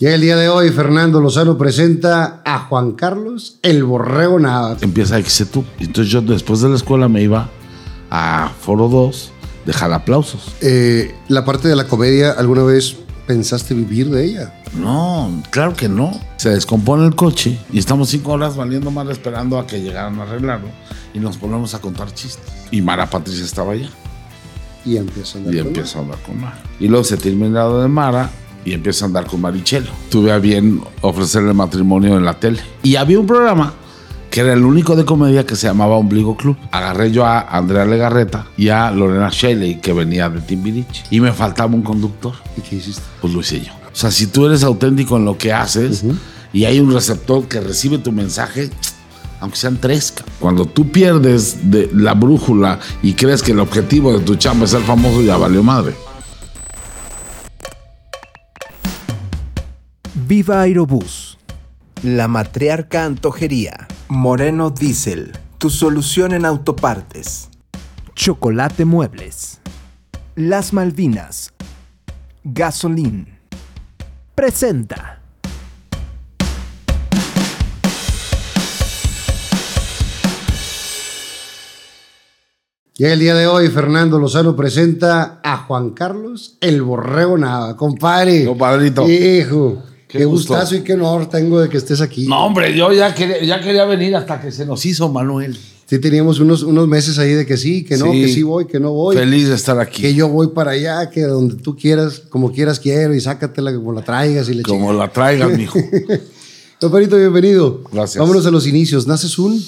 Y el día de hoy Fernando Lozano presenta a Juan Carlos el Borrego Nava. Empieza XETU. Entonces yo después de la escuela me iba a Foro 2, dejar aplausos. Eh, la parte de la comedia, ¿alguna vez pensaste vivir de ella? No, claro que no. Se descompone el coche y estamos cinco horas valiendo mal esperando a que llegaran a arreglarlo y nos ponemos a contar chistes. Y Mara Patricia estaba allá. Y empieza a andar Y con empieza a con Mara. Y luego se termina de Mara y empieza a andar con Marichelo. Tuve a bien ofrecerle matrimonio en la tele. Y había un programa que era el único de comedia que se llamaba Ombligo Club. Agarré yo a Andrea Legarreta y a Lorena Shelley, que venía de Timbiriche. Y me faltaba un conductor. ¿Y qué hiciste? Pues lo hice yo. O sea, si tú eres auténtico en lo que haces y hay un receptor que recibe tu mensaje, aunque sean tres, cuando tú pierdes de la brújula y crees que el objetivo de tu chamba es ser famoso, ya valió madre. Viva Aerobús. La Matriarca Antojería. Moreno Diesel. Tu solución en autopartes. Chocolate Muebles. Las Malvinas. Gasolín. Presenta. Y el día de hoy Fernando Lozano presenta a Juan Carlos el Borrego Nava. Compadre. Compadrito. Hijo. Qué, gustazo y qué honor tengo de que estés aquí. No, hombre, yo ya quería, ya quería venir hasta que se nos hizo Manuel. Sí, teníamos unos, unos meses ahí de que sí, que no, Sí. que sí voy, que no voy. Feliz de estar aquí. Que yo voy para allá, que donde tú quieras, como quieras quiero, y sácatela como la traigas y le Como la traigan, mijo. Compadrito, bienvenido. Gracias. Vámonos a los inicios. ¿Naces un?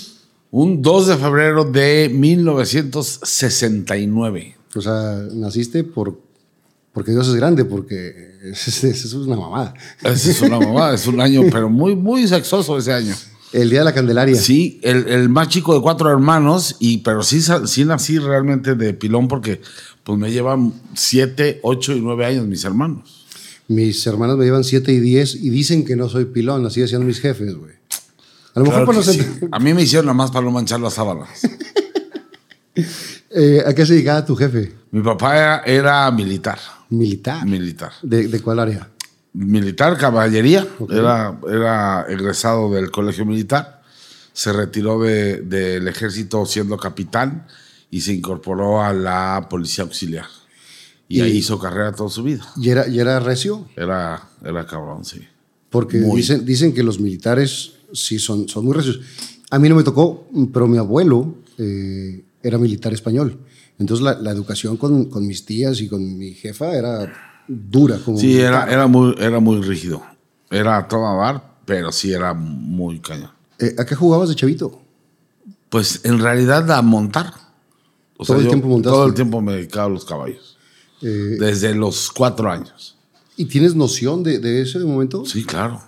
Un 2 de febrero de 1969. O sea, naciste por porque Dios es grande, porque eso es, una mamada. Es una mamada, es un año, pero muy, muy sexoso ese año. El Día de la Candelaria. Sí, el, el más chico de cuatro hermanos, y, pero sí, sí nací realmente de pilón porque pues me llevan siete, ocho y nueve años mis hermanos. Mis hermanos me llevan 7 y 10 y dicen que no soy pilón, así decían mis jefes, güey. A lo mejor por los sí. A mí me hicieron nada más para no manchar las sábanas. eh, ¿A qué se dedicaba tu jefe? Mi papá era, era militar, Militar. militar. ¿De, de cuál área? Militar, caballería, era, era egresado del colegio militar, se retiró de- del ejército siendo capitán y se incorporó a la policía auxiliar. Y, Y- ahí hizo carrera toda su vida. ¿Y era, y era recio? Era, era cabrón, sí. Porque Muy. dicen, dicen que los militares sí son, son muy recios. A mí no me tocó, pero mi abuelo eh, era militar español. Entonces la, la educación con, con mis tías y con mi jefa era dura. Como Sí, era, era, muy, era muy rígido. Era a toda dar, pero sí era muy cañón. Eh, ¿A qué jugabas de chavito? Pues en realidad a montar. O Todo el yo tiempo montaste. Todo el tiempo me dedicaba a los caballos. Eh, Desde los cuatro años. ¿Y tienes noción de, de ese momento? Sí, claro.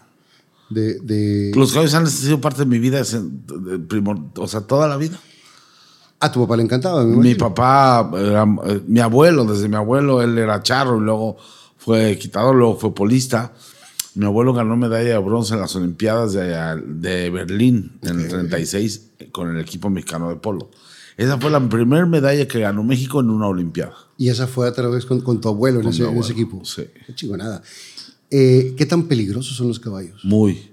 De, de- Los caballos han sido parte de mi vida, primor- o sea, toda la vida. A tu papá le encantaba. Mi imagino. papá, era, eh, mi abuelo, desde mi abuelo, él era charro y luego fue quitador, luego fue polista. Mi abuelo ganó medalla de bronce en las Olimpiadas de, de Berlín en el 36 con el equipo mexicano de polo. Esa fue la primera medalla que ganó México en una Olimpiada. Y esa fue otra vez con, con tu abuelo en, Con ese, mi en ese abuelo, equipo. sí. Qué chingonada. Eh, ¿Qué tan peligrosos son los caballos? Muy.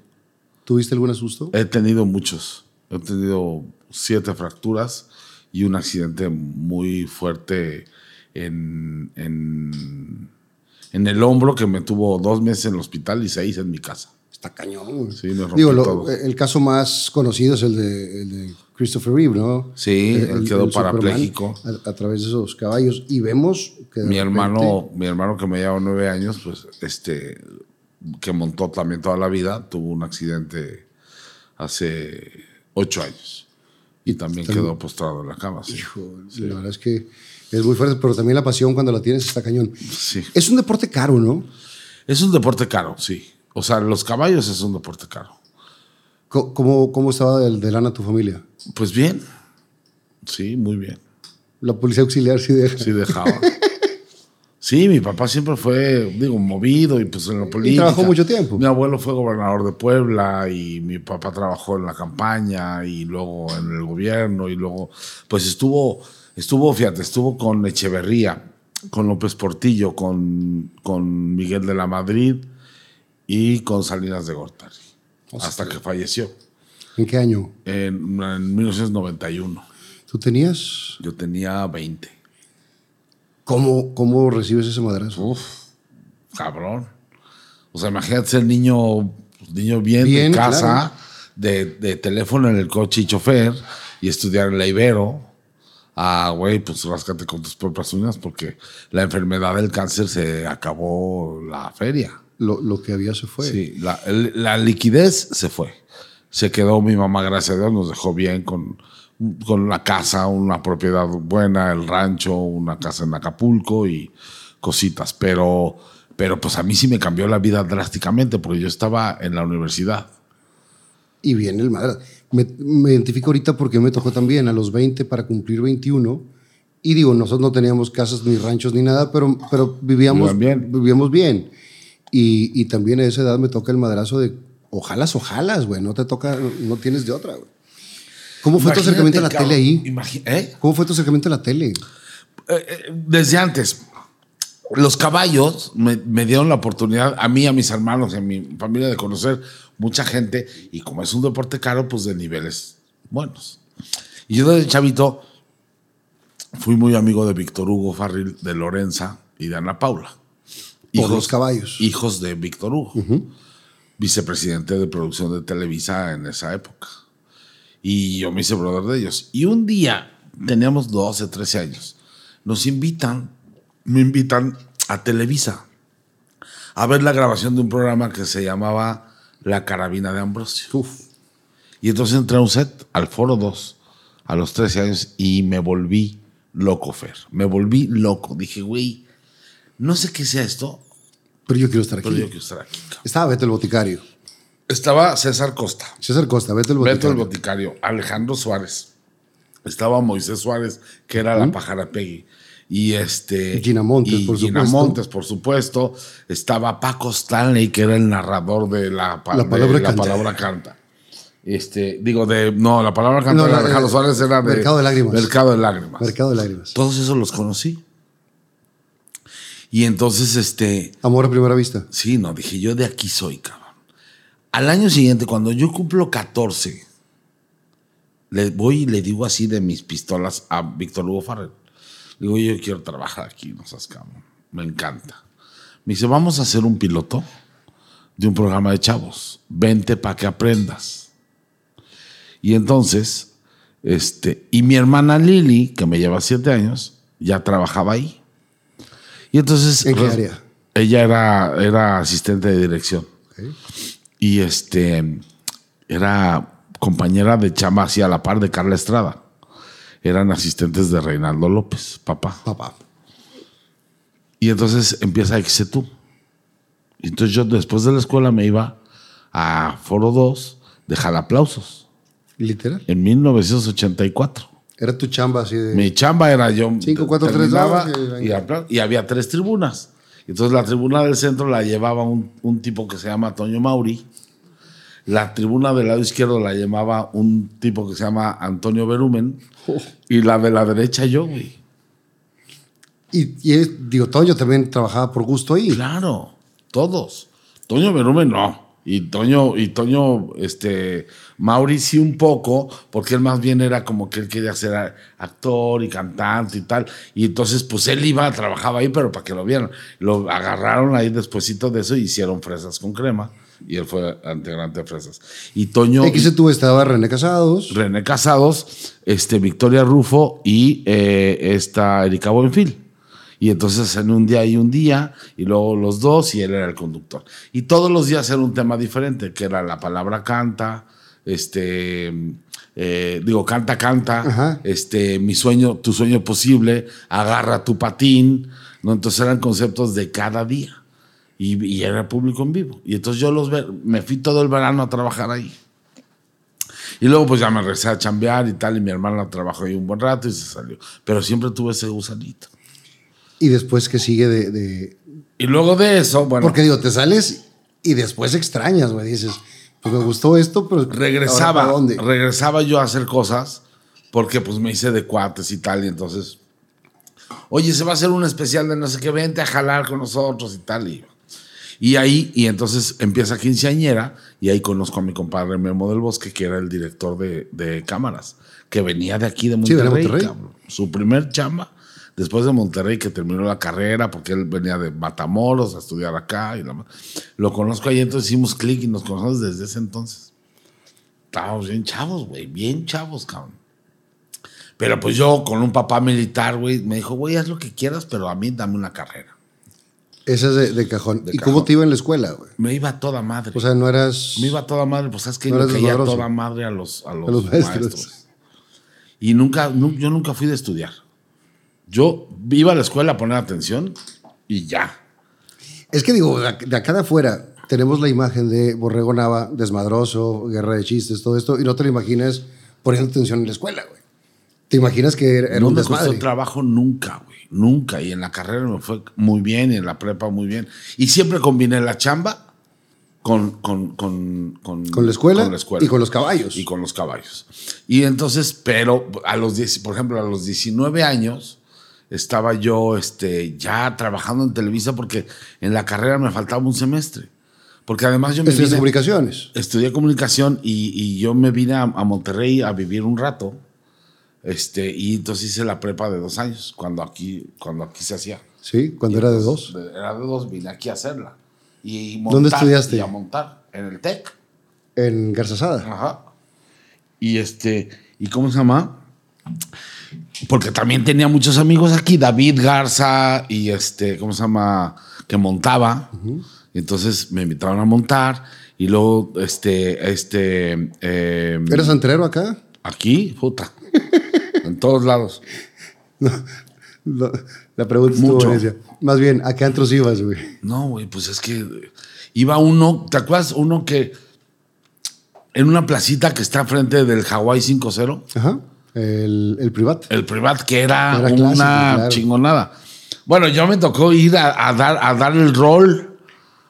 ¿Tuviste algún asusto? He tenido muchos. He tenido siete fracturas y un accidente muy fuerte en, en, en el hombro que me tuvo dos meses en el hospital y seis en mi casa. Está cañón. Sí, me Digo, lo- el caso más conocido es el de, el de Christopher Reeve, ¿no? Sí, él quedó parapléjico. A, a través de esos caballos. Y vemos que. Mi repente- hermano, mi hermano que me lleva nueve años, pues este, que montó también toda la vida, tuvo un accidente hace ocho años y también quedó postrado en la cama. Sí. Hijo, La verdad es que es muy fuerte, pero también la pasión cuando la tienes está cañón. Sí. Es un deporte caro, ¿no? Es un deporte caro, sí. O sea, los caballos es un deporte caro. ¿Cómo, cómo estaba de, de lana tu familia? Pues bien. Sí, muy bien. La policía auxiliar sí deja. Sí dejaba. Sí, mi papá siempre fue, digo, movido y pues en la política. trabajó mucho tiempo. Mi abuelo fue gobernador de Puebla y mi papá trabajó en la campaña y luego en el gobierno y luego, pues estuvo, estuvo, fíjate, estuvo con Echeverría, con López Portillo, con, con Miguel de la Madrid y con Salinas de Gortari. hasta que falleció ¿En qué año? en, en 1991. ¿Tú tenías? Yo tenía 20. ¿Cómo, cómo recibes ese madrazo? Uf, cabrón. O sea, imagínate ser niño, pues, niño bien, Bien, de casa, claro. de, de teléfono en el coche y chofer, y estudiar en la Ibero. Ah, güey, pues ráscate con tus propias uñas porque la enfermedad del cáncer se acabó la feria. Lo, lo que había se fue. Sí, la, el- la liquidez se fue. Se quedó mi mamá, gracias a Dios, nos dejó bien con, con una casa, una propiedad buena, el rancho, una casa en Acapulco y cositas. Pero, pero pues a mí sí me cambió la vida drásticamente porque yo estaba en la universidad. Y viene el madrazo. Me, me identifico ahorita porque me tocó también a los 20 para cumplir 21. Y digo, nosotros no teníamos casas ni ranchos ni nada, pero, pero vivíamos, bien. vivíamos bien. Y, y también a esa edad me toca el madrazo de ojalas, ojalas, güey. No te toca, no tienes de otra, güey. ¿Cómo fue tu acercamiento a la cabrón, tele ahí? ¿eh? ¿Cómo fue tu acercamiento a la tele? Eh, eh, desde antes. Los caballos me, me dieron la oportunidad, a mí, a mis hermanos y a mi familia, de conocer mucha gente. Y como es un deporte caro, pues de niveles buenos. Y yo desde chavito fui muy amigo de Víctor Hugo Farril, de Lorenza y de Ana Paula. Por los caballos. Hijos de Víctor Hugo, vicepresidente de producción de Televisa en esa época. Y yo me hice brother de ellos. Y un día, teníamos 12, 13 años, nos invitan, me invitan a Televisa a ver la grabación de un programa que se llamaba La Carabina de Ambrosio. Uf. Y entonces entré a un set, al Foro 2, a los 13 años, y me volví loco, Fer. Me volví loco. Dije, güey, no sé qué sea esto, Pero yo quiero estar aquí. pero yo quiero estar aquí. cabrón. Estaba Beto el Boticario. Estaba César Costa, César Costa, Beto el Beto Boticario. el Boticario, Alejandro Suárez. Estaba Moisés Suárez, que era la pájara Peggy. Y este. Gina Montes, y por Gina supuesto. Montes, por supuesto. Estaba Paco Stanley, que era el narrador de la, pa- La de palabra la canta. palabra canta. Este, digo, de. No, la palabra canta No, la- Alejandro eh, Suárez era de. Mercado de Lágrimas. Mercado de Lágrimas. Mercado de Lágrimas. Todos esos los conocí. Y entonces, este. Amor a primera vista. Sí, no, dije yo de aquí soy, cabrón. Al año siguiente, cuando yo cumplo 14, le voy y le digo así de mis pistolas a Víctor Hugo Farrell. Le digo, yo quiero trabajar aquí, no seas cabrón. Me encanta. Me dice, vamos a hacer un piloto de un programa de chavos. Vente para que aprendas. Y entonces, este, y mi hermana Lili, que me lleva siete años, ya trabajaba ahí. Y entonces. ¿En qué área? Ella era, era asistente de dirección. Ok. Y este era compañera de chamba así a la par de Carla Estrada. Eran asistentes de Reinaldo López, papá. Papá. Y entonces empieza tú. Y entonces yo después de la escuela me iba a Foro 2 de Jalaplausos Literal. en 1984. Era tu chamba así de. Mi chamba era yo. Cinco, cuatro, tres, terminaba dos, y y había tres tribunas. Entonces la tribuna del centro la llevaba un, un tipo que se llama Toño Mauri. La tribuna del lado izquierdo la llevaba un tipo que se llama Antonio Berumen. Oh. Y la de la derecha yo, güey. Y, y digo, Toño también trabajaba por gusto ahí. Claro, todos. Toño Berumen no. Y Toño, y Toño, este, Mauri sí un poco, porque él más bien era como que él quería ser actor y cantante y tal. Y entonces, pues él iba, trabajaba ahí, pero para que lo vieran. Lo agarraron ahí despuesito de eso y hicieron fresas con crema. Y él fue integrante de fresas. Y Toño. XTU estaba René Casados. René Casados, este, Victoria Rufo y eh, esta Erika Buenfil. Y entonces en un día y un día, y luego los dos, y él era el conductor. Y todos los días era un tema diferente, que era la palabra canta, este, eh, digo, canta, canta, Ajá. este, mi sueño, tu sueño posible, agarra tu patín, ¿no? Entonces eran conceptos de cada día. Y, y era público en vivo. Y entonces yo los ve- me fui todo el verano a trabajar ahí. Y luego pues ya me regresé a chambear y tal, y mi hermana trabajó ahí un buen rato y se salió. Pero siempre tuve ese gusanito. Y después que sigue de. de- Y luego de eso, bueno, Porque digo, te sales y después extrañas, güey. Dices, pues me gustó esto, pero. regresaba, ¿ahora para dónde? regresaba yo a hacer cosas porque pues me hice de cuates y tal, y entonces, oye, se va a hacer un especial de no sé qué, vente a jalar con nosotros y tal. Y, Y ahí, y entonces empieza quinceañera, y ahí conozco a mi compadre Memo del Bosque, que era el director de, de cámaras, que venía de aquí de Sí, de Monterrey. Monterrey. Su primer chamba, después de Monterrey, que terminó la carrera, porque él venía de Matamoros a estudiar acá. Y la lo conozco ahí, entonces hicimos clic y nos conocemos desde ese entonces. Estábamos bien chavos, güey, bien chavos, cabrón. Pero pues yo, con un papá militar, güey, me dijo, güey, haz lo que quieras, pero a mí dame una carrera. Esa es de, de cajón. De ¿Y cajón. cómo te iba en la escuela, güey? Me iba a toda madre. O sea, no eras. me iba a toda madre, pues sabes que No eres caía a toda madre a los, a los, A los maestros. maestros. Y nunca, nu- yo nunca fui de estudiar. Yo iba a la escuela a poner atención y ya. Es que digo, de ac- de acá de afuera tenemos la imagen de Borrego Nava, desmadroso, guerra de chistes, todo esto, y no te lo imaginas poniendo atención en la escuela, güey. Te imaginas que era, no un me costó desmadre. trabajo nunca, güey. Nunca. Y en la carrera me fue muy bien y en la prepa muy bien. Y siempre combiné la chamba con, con, con, con, Con la escuela con la escuela. y con los caballos. y con los caballos. Y entonces, pero a los 10, por ejemplo, a los 19 años estaba yo este, ya trabajando en Televisa porque en la carrera me faltaba un semestre. Porque además yo me Estudias vine- comunicaciones. estudié comunicación y, y yo me vine a, a Monterrey a vivir un rato. Este, y entonces hice la prepa de dos años, cuando aquí, cuando aquí se hacía. Sí, cuando era de dos. Era de dos, vine aquí a hacerla. Y ¿Dónde montar estudiaste? Y a montar, en el TEC. En Garzasada. Ajá. Y este, ¿y cómo se llama? Porque también tenía muchos amigos aquí, David Garza y este, ¿cómo se llama? Que montaba. Entonces me invitaron a montar y luego, este, este, eh, ¿Eres anterero acá? aquí, puta, en todos lados. No, la pregunta Mucho. necia. Más bien, ¿a qué antros ibas, güey? No, güey, pues es que iba uno, ¿te acuerdas? Uno que en una placita que está frente del Hawaii 5-0. Ajá. El, el privat. El privat que era, Era una clásico, claro. chingonada. Bueno, yo me tocó ir a, a dar, a dar el rol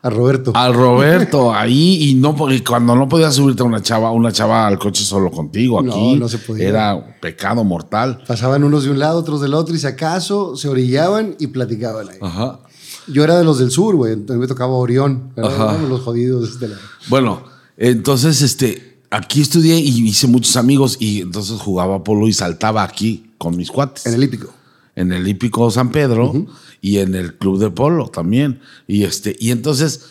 A Roberto. al Roberto ahí y no porque cuando no podías subirte a una chava, una chava al coche solo contigo No, aquí no se podía. era pecado mortal. Pasaban unos de un lado, otros del otro, y si acaso se orillaban y platicaban ahí. Ajá. Yo era de los del sur, güey. Entonces me tocaba Orión. Los jodidos de la. Bueno, entonces este aquí estudié y hice muchos amigos y entonces jugaba polo y saltaba aquí con mis cuates. En el hípico. en el hípico San Pedro y en el club de polo también. Y este, y entonces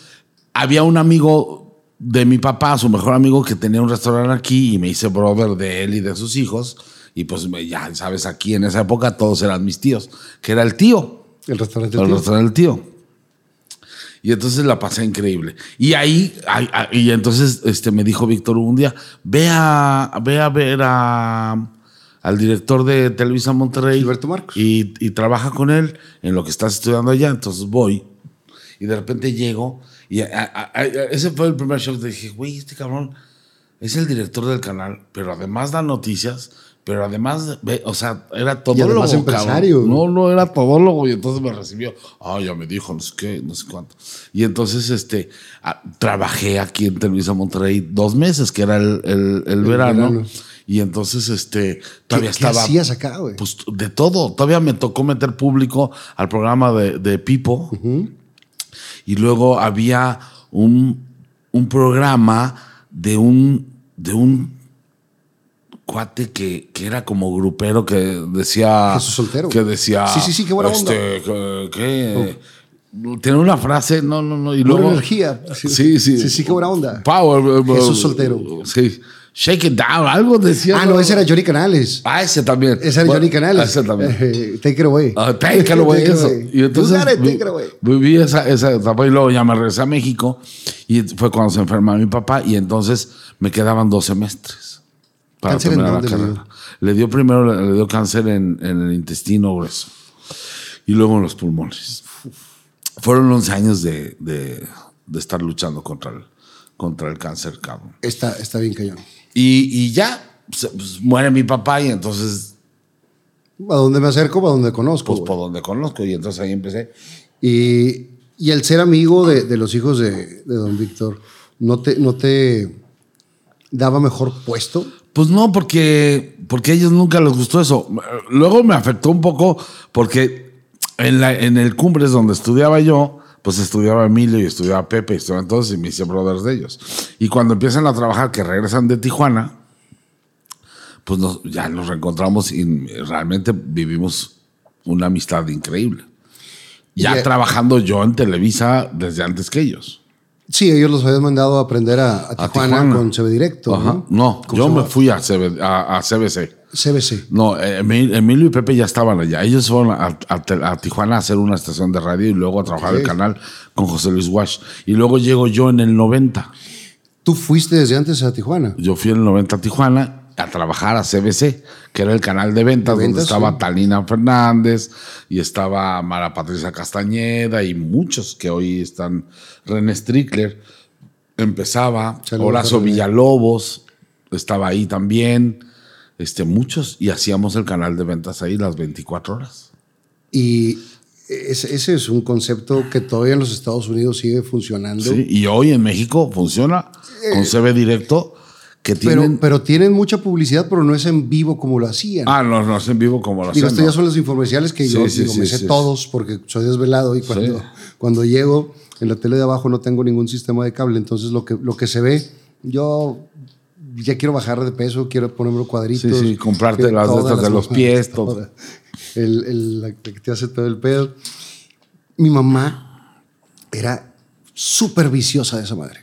había un amigo de mi papá, su mejor amigo, que tenía un restaurante aquí y me hice brother de él y de sus hijos. Y pues ya sabes, aquí en esa época todos eran mis tíos, que era el tío, El restaurante. el tío. restaurante del tío. Y entonces la pasé increíble. Y ahí, ahí- ahí- y entonces este, me dijo Víctor un día, ve a, ve a ver a, al director de Televisa Monterrey. Gilberto Marcos. Y, y trabaja con él en lo que estás estudiando allá. Entonces voy. Y de repente llego. Y a- a- a- ese fue el primer shock. Dije, güey, este cabrón es el director del canal, pero además da noticias. Pero además, o sea, era todólogo. cabrón. empresario. No, no, era todólogo. Y entonces me recibió. Ah, ya me dijo, no sé qué, no sé cuánto. Y entonces, este, trabajé aquí en Televisa Monterrey dos meses, que era el, el- el verano. verano. Y entonces, este, todavía ¿Qué, qué estaba. hacías acá, güey? Pues de todo. Todavía me tocó meter público al programa de, de Pipo. Y luego había un, un programa de un, de un cuate que, que era como grupero que decía. Jesús Soltero. Que decía. Sí, sí, sí, qué buena onda. este, que- que- Tiene una frase, no, no, no. Y Pura luego. energía. Sí, sí. Sí, sí, qué buena onda. Power. eh, Jesús Soltero. Sí. Shake it down, algo decía. Ah, no, ese era Johnny Canales. Ah, ese también. Ese era Bueno, Johnny Canales. Ese también. Eh, take it away. Ah, take it away, Take eso. away. Y entonces it, vi- take it away. viví esa, esa etapa y luego ya me regresé a México y fue cuando se enferma mi papá y entonces me quedaban dos semestres para ¿Cáncer en terminar la dónde le dio? carrera. Le dio primero, le dio cáncer en, en el intestino grueso y luego en los pulmones. Fueron 11 años de, de- de estar luchando contra el, contra el cáncer, cabrón. Está, está bien cañón. Y, y ya, pues, pues, muere mi papá y entonces, A donde me acerco, a donde conozco. pues por donde conozco y entonces ahí empecé. Y, y el ser amigo de, de los hijos de, de don Víctor, ¿no te, ¿no te daba mejor puesto? Pues no, porque, porque a ellos nunca les gustó eso. Luego me afectó un poco porque en, la, en el Cumbres donde estudiaba yo, pues estudiaba Emilio y estudiaba Pepe y estudiaban todos y me hice brothers de ellos. Y cuando empiezan a trabajar, que regresan de Tijuana, pues nos- ya nos reencontramos y realmente vivimos una amistad increíble. Ya eh, trabajando yo en Televisa desde antes que ellos. Sí, ellos los habían mandado a aprender a, a A Tijuana, Tijuana. con CB Directo. Ajá. ¿no? No, ¿Cómo yo me fui a, CB a- a CBC. CBC. No, eh, Emil- Emilio y Pepe ya estaban allá. Ellos fueron a, Tijuana a hacer una estación de radio y luego a trabajar el canal con José Luis Wash. Y luego llego yo en el 90. Tú fuiste desde antes a Tijuana. Yo fui en el 90 a Tijuana a trabajar a CBC, que era el canal de ventas, De donde estaba sí. Talina Fernández y estaba Mara Patricia Castañeda y muchos que hoy están. René Strickler empezaba, Saludos, Horacio René. Villalobos estaba ahí también, este, muchos, y hacíamos el canal de ventas ahí las 24 horas. Y ese, ese es un concepto que todavía en los Estados Unidos sigue funcionando. Sí, y hoy en México funciona con CB Directo, que Pero, tienen. pero tienen mucha publicidad, pero no es en vivo como lo hacían. ah, no, no es en vivo como lo Digo, hacen. estos ¿no? ya son los infomerciales que yo Sí, sí, digo, me sí, sé sí, todos porque soy desvelado y cuando, Sí. cuando llego en la tele de abajo no tengo ningún sistema de cable, entonces lo que, lo que se ve, yo ya quiero bajar de peso, quiero ponerme cuadritos. Sí, sí, comprarte las de estas de los pies, todo. El, el- la que te hace todo el pedo. Mi mamá era súper viciosa de esa madre.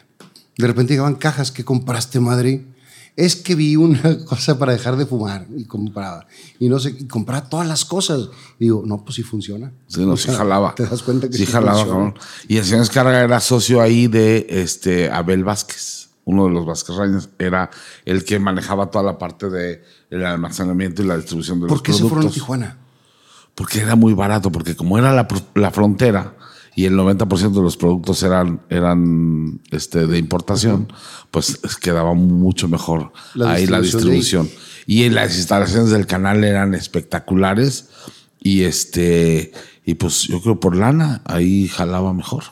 De repente llegaban cajas que compraste, madre. Es que vi una cosa para dejar de fumar y compraba. Y no sé, y compraba todas las cosas. Y digo, no, pues sí funciona. Sí, no, O sí jalaba. Te das cuenta que sí sí jalaba, funciona. cabrón. Y el señor Escarga era socio ahí de este Abel Vázquez. Uno de los Vázquez Rañas era el que manejaba toda la parte de el almacenamiento y la distribución de ¿Por los qué se productos. fueron a Tijuana? Porque era muy barato, porque como era la, la frontera y el 90% de los productos eran, eran este, de importación, pues es- quedaba mucho mejor La ahí la distribución. Y las instalaciones del canal eran espectaculares y este y pues yo creo por lana ahí jalaba mejor.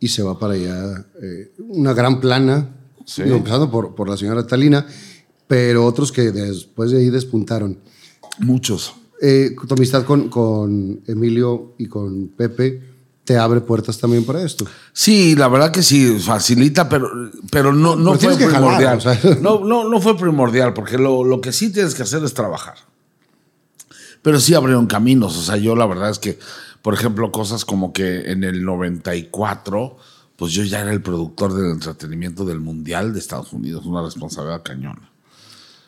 y se va para allá. eh, una gran plana, Sí. digo, empezando por, por la señora Talina, pero otros que después de ahí despuntaron. Muchos. Eh, tu amistad con, con Emilio y con Pepe te abre puertas también para esto. Sí, la verdad que sí, facilita, pero, pero no, no Pero fue jalar, primordial. o sea. no, no, no fue primordial, porque lo, lo que sí tienes que hacer es trabajar. Pero sí abrieron caminos. O sea, yo la verdad es que, por ejemplo, cosas como que en el 94, pues yo ya era el productor del entretenimiento del Mundial de Estados Unidos, una responsabilidad cañona.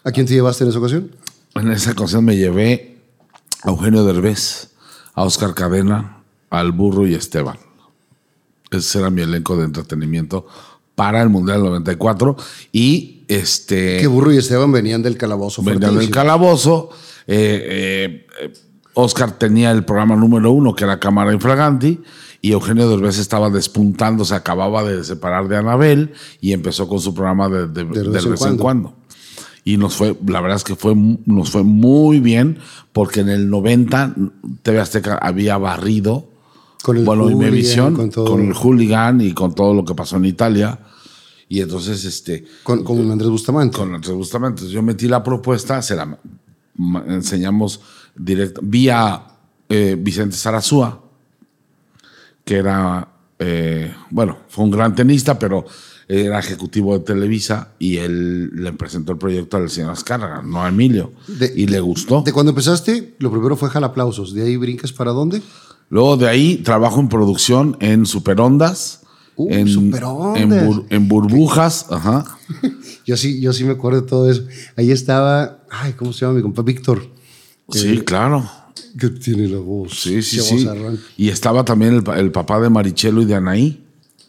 ¿A quién te llevaste en esa ocasión? En esa ocasión me llevé a Eugenio Derbez, a Oscar Cadena, al Burro y Esteban. Ese era mi elenco de entretenimiento para el Mundial 94. Y este. Que Burro y Esteban venían del calabozo. Venían del calabozo. eh, eh, eh, Oscar tenía el programa número uno, que era Cámara Infraganti, y Eugenio Derbez estaba despuntando, se acababa de separar de Anabel y empezó con su programa de, de- de vez, en, cuando. Y nos fue, la verdad es que fue, nos fue muy bien, porque en el 90 TV Azteca había barrido, Con el bueno, hooligan, Imevisión, con con, todo. el hooligan y con todo lo que pasó en Italia. Y entonces, este, Con, con Andrés Bustamante. con Andrés Bustamante. Entonces, yo metí la propuesta, se la enseñamos directo, vía eh, Vicente Sarazúa, que era, eh, bueno, fue un gran tenista, pero era ejecutivo de Televisa y él le presentó el proyecto al señor Azcárraga, no a Emilio. De- y le gustó. De cuando empezaste, lo primero fue jalaplausos. De ahí brincas para dónde? Luego de ahí trabajo en producción en Superondas. Uh, en, Superondas. en, bur- en burbujas, ajá. Yo sí, yo sí me acuerdo de todo eso. Ahí estaba, ay, ¿cómo se llama mi compa? Víctor. Sí, claro. Que tiene la voz. Sí, sí, sí. Y estaba también el, pa- el papá de Marichelo y de Anaí.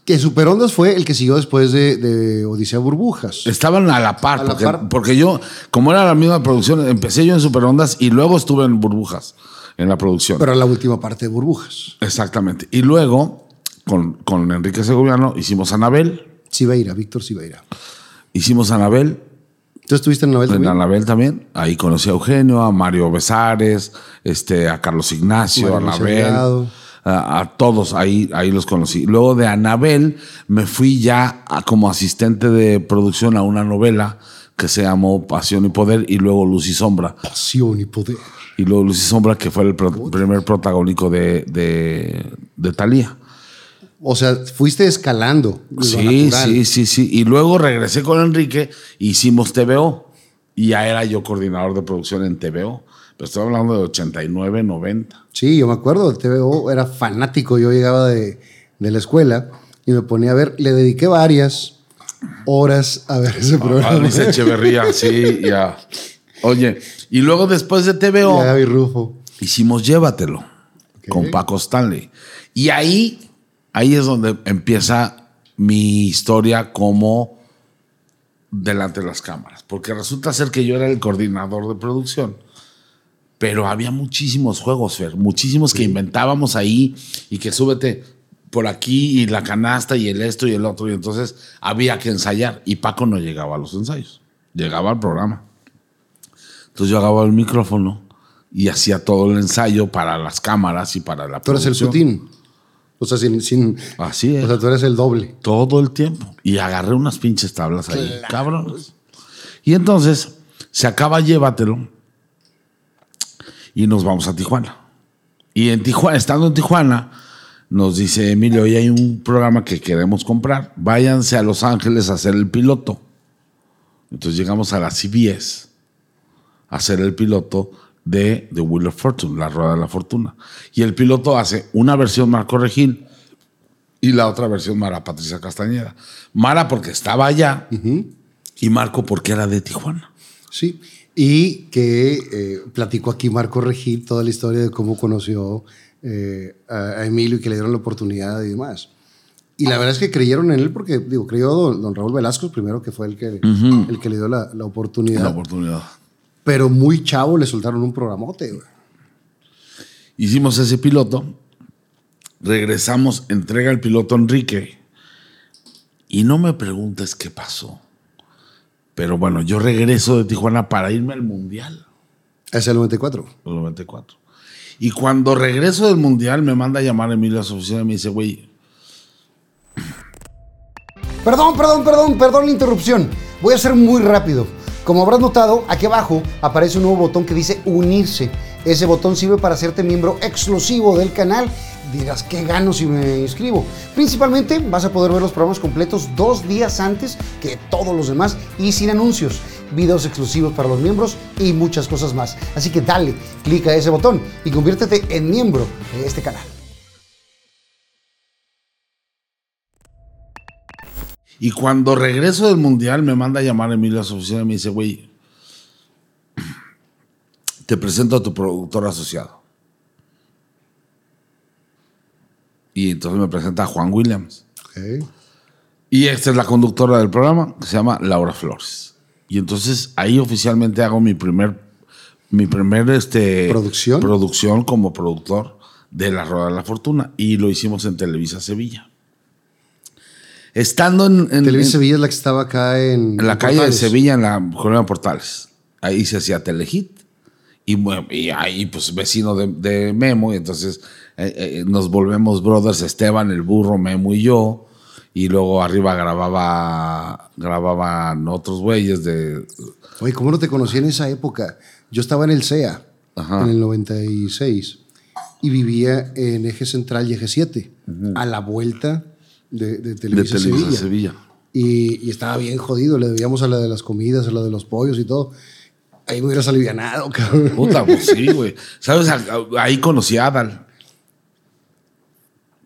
Que Superondas fue el que siguió después de, de Odisea Burbujas. Estaban a la par, A la porque, par. porque yo, como era la misma producción, empecé yo en Superondas y luego estuve en Burbujas, en la producción. Pero la última parte de Burbujas. Exactamente. Y luego, con, con Enrique Segoviano, hicimos Anabel. Sibeira, Víctor Sibeira. Hicimos Anabel, ¿Tú estuviste en en también? Anabel también. Ahí conocí a Eugenio, a Mario Besares, este, a Carlos Ignacio, Mario a Anabel. A, a todos ahí, ahí los conocí. Luego de Anabel me fui ya a- como asistente de producción a una novela que se llamó Pasión y Poder y luego Luz y Sombra. Pasión y poder. Y luego Luz y Sombra que fue el pro- primer protagónico de, de, de Thalía. O sea, fuiste escalando. Sí, sí, sí, sí. Y luego regresé con Enrique, hicimos TVO. Y ya era yo coordinador de producción en TVO. Pero estoy hablando de 89, 90. Sí, yo me acuerdo, el TVO era fanático. Yo llegaba de, de la escuela y me ponía a ver, le dediqué varias horas a ver ese A programa. Luis Echeverría, sí, ya. Oye, y luego después de Y a TVO, Gaby Rufo. hicimos Llévatelo con Paco Stanley. Y ahí, ahí es donde empieza mi historia como delante de las cámaras. Porque resulta ser que yo era el coordinador de producción. Pero había muchísimos juegos, Fer, muchísimos que inventábamos ahí y que súbete por aquí y la canasta y el esto y el otro. Y entonces había que ensayar. Y Paco no llegaba a los ensayos, llegaba al programa. Entonces yo agarraba el micrófono y hacía todo el ensayo para las cámaras y para la Tú eres el putín. O sea, sin, sin- Así es. o sea, tú eres el doble. Todo el tiempo. Y agarré unas pinches tablas ahí, cabrones. Y entonces se acaba Llévatelo y nos vamos a Tijuana. Y en Tijuana, estando en Tijuana, nos dice Emilio, hoy hay un programa que queremos comprar. Váyanse a Los Ángeles a hacer el piloto. Entonces llegamos a la CBS a hacer el piloto de The Wheel of Fortune, la rueda de la fortuna. Y el piloto hace una versión Marco Regil y la otra versión Mara Patricia Castañeda. Mara porque estaba allá y Marco porque era de Tijuana. Sí. Y que eh, platicó aquí Marco Regil toda la historia de cómo conoció eh, a, Emilio y que le dieron la oportunidad y demás. Y la verdad es que creyeron en él porque, digo, creyó don, don Raúl Velasco primero, que fue el que, el que le dio la, la oportunidad. La oportunidad. Pero muy chavo le soltaron un programote, güey. Hicimos ese piloto, regresamos, entrega el piloto a Enrique y no me preguntes qué pasó. Pero bueno, yo regreso de Tijuana para irme al Mundial, Es el 94. el 94. Y cuando regreso del Mundial me manda a llamar a Emilio a su oficina y me dice, güey, Perdón, perdón, perdón, perdón la interrupción. Voy a ser muy rápido. Como habrás notado, aquí abajo aparece un nuevo botón que dice unirse. Ese botón sirve para hacerte miembro exclusivo del canal. Dirás, ¿qué gano si me inscribo? Principalmente vas a poder ver los programas completos dos días antes que todos los demás y sin anuncios, videos exclusivos para los miembros y muchas cosas más. Así que dale, clica ese botón y conviértete en miembro de este canal. Y cuando regreso del mundial, me manda a llamar a Emilio a su oficina y me dice, güey, te presento a tu productor asociado. Y entonces me presenta a Juan Williams. Y esta es la conductora del programa, que se llama Laura Flores. Y entonces ahí oficialmente hago mi primer, mi primer este, ¿Producción? producción como productor de La Rueda de la Fortuna. Y lo hicimos en Televisa Sevilla. Estando en, en- Televisa en- Sevilla es la que estaba acá en... en la en calle de. Sevilla, en la colonia Portales. Ahí se hacía Telehit. Y, y ahí, pues, vecino de, de Memo. Y entonces eh, eh, nos volvemos brothers, Esteban, el burro, Memo y yo. Y luego arriba grababa, grababan otros güeyes de... Oye, ¿cómo no te conocí en esa época? Yo estaba en el CEA, Ajá. en el 96, y vivía en Eje Central y Eje 7, a la vuelta de, de De Televisa, Televisa Sevilla. Sevilla. Y, y estaba bien jodido, le debíamos a la de las comidas, a la de los pollos y todo. Ahí me hubieras alivianado, cabrón. Puta, pues sí, güey. ¿Sabes? Ahí conocí a Adal.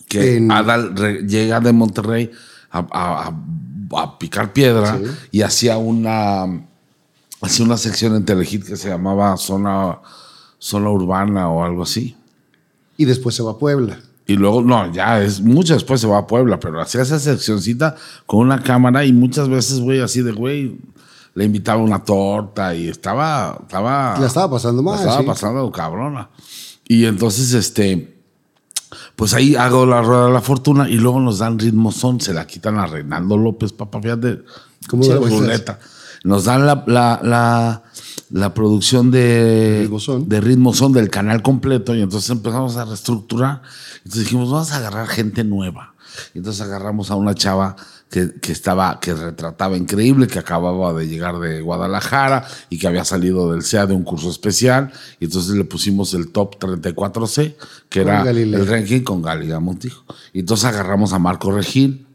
Que En- Adal llega de Monterrey a, a- a- a picar piedra Sí. y hacía una, hacía una sección en Telehit que se llamaba Zona, Zona Urbana o algo así. Y después se va a Puebla. Y luego, no, ya es mucho después se va a Puebla, pero hacía esa seccioncita con una cámara y muchas veces, güey, así de, güey, le invitaba una torta y estaba, estaba... La estaba pasando mal, La estaba sí. pasando cabrona. Y entonces, este, pues ahí hago la rueda de la fortuna y luego nos dan ritmo son, se la quitan a Reinaldo López, papá, fíjate. ¿Cómo Che, ruleta. Nos dan la, la, la, la producción de Ritmo Son. de ritmo son del canal completo y entonces empezamos a reestructurar. Entonces dijimos, vamos a agarrar gente nueva. Y entonces agarramos a una chava que, que estaba, que retrataba increíble, que acababa de llegar de Guadalajara y que había salido del SEA de un curso especial. Y entonces le pusimos el top 34C, que era Galileo. el ranking con Galilea Montijo. Y entonces agarramos a Marco Regil,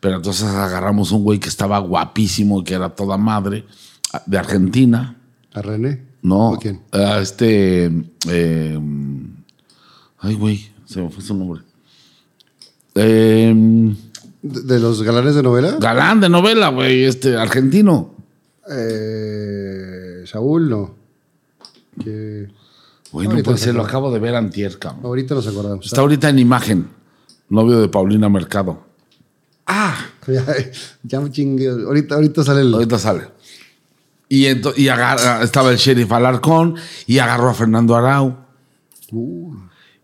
pero entonces agarramos un güey que estaba guapísimo, que era toda madre, de Argentina. ¿A René? No, ¿O quién? a este. eh, ay, güey, se me fue su nombre. Eh, ¿De, los galanes de novela? galán de novela, güey, este argentino. Eh, Saúl, no. Que Güey, no Ahorita puede nos ser, lo acabo de ver antier, cabrón. ahorita nos acordamos. Está ahorita en imagen. Novio de Paulina Mercado. Ah, ya, ya me chingué. Ahorita, ahorita sale el. Ahorita sale. Y, y agarra- estaba el sheriff Alarcón y agarró a Fernando Arau. Uh,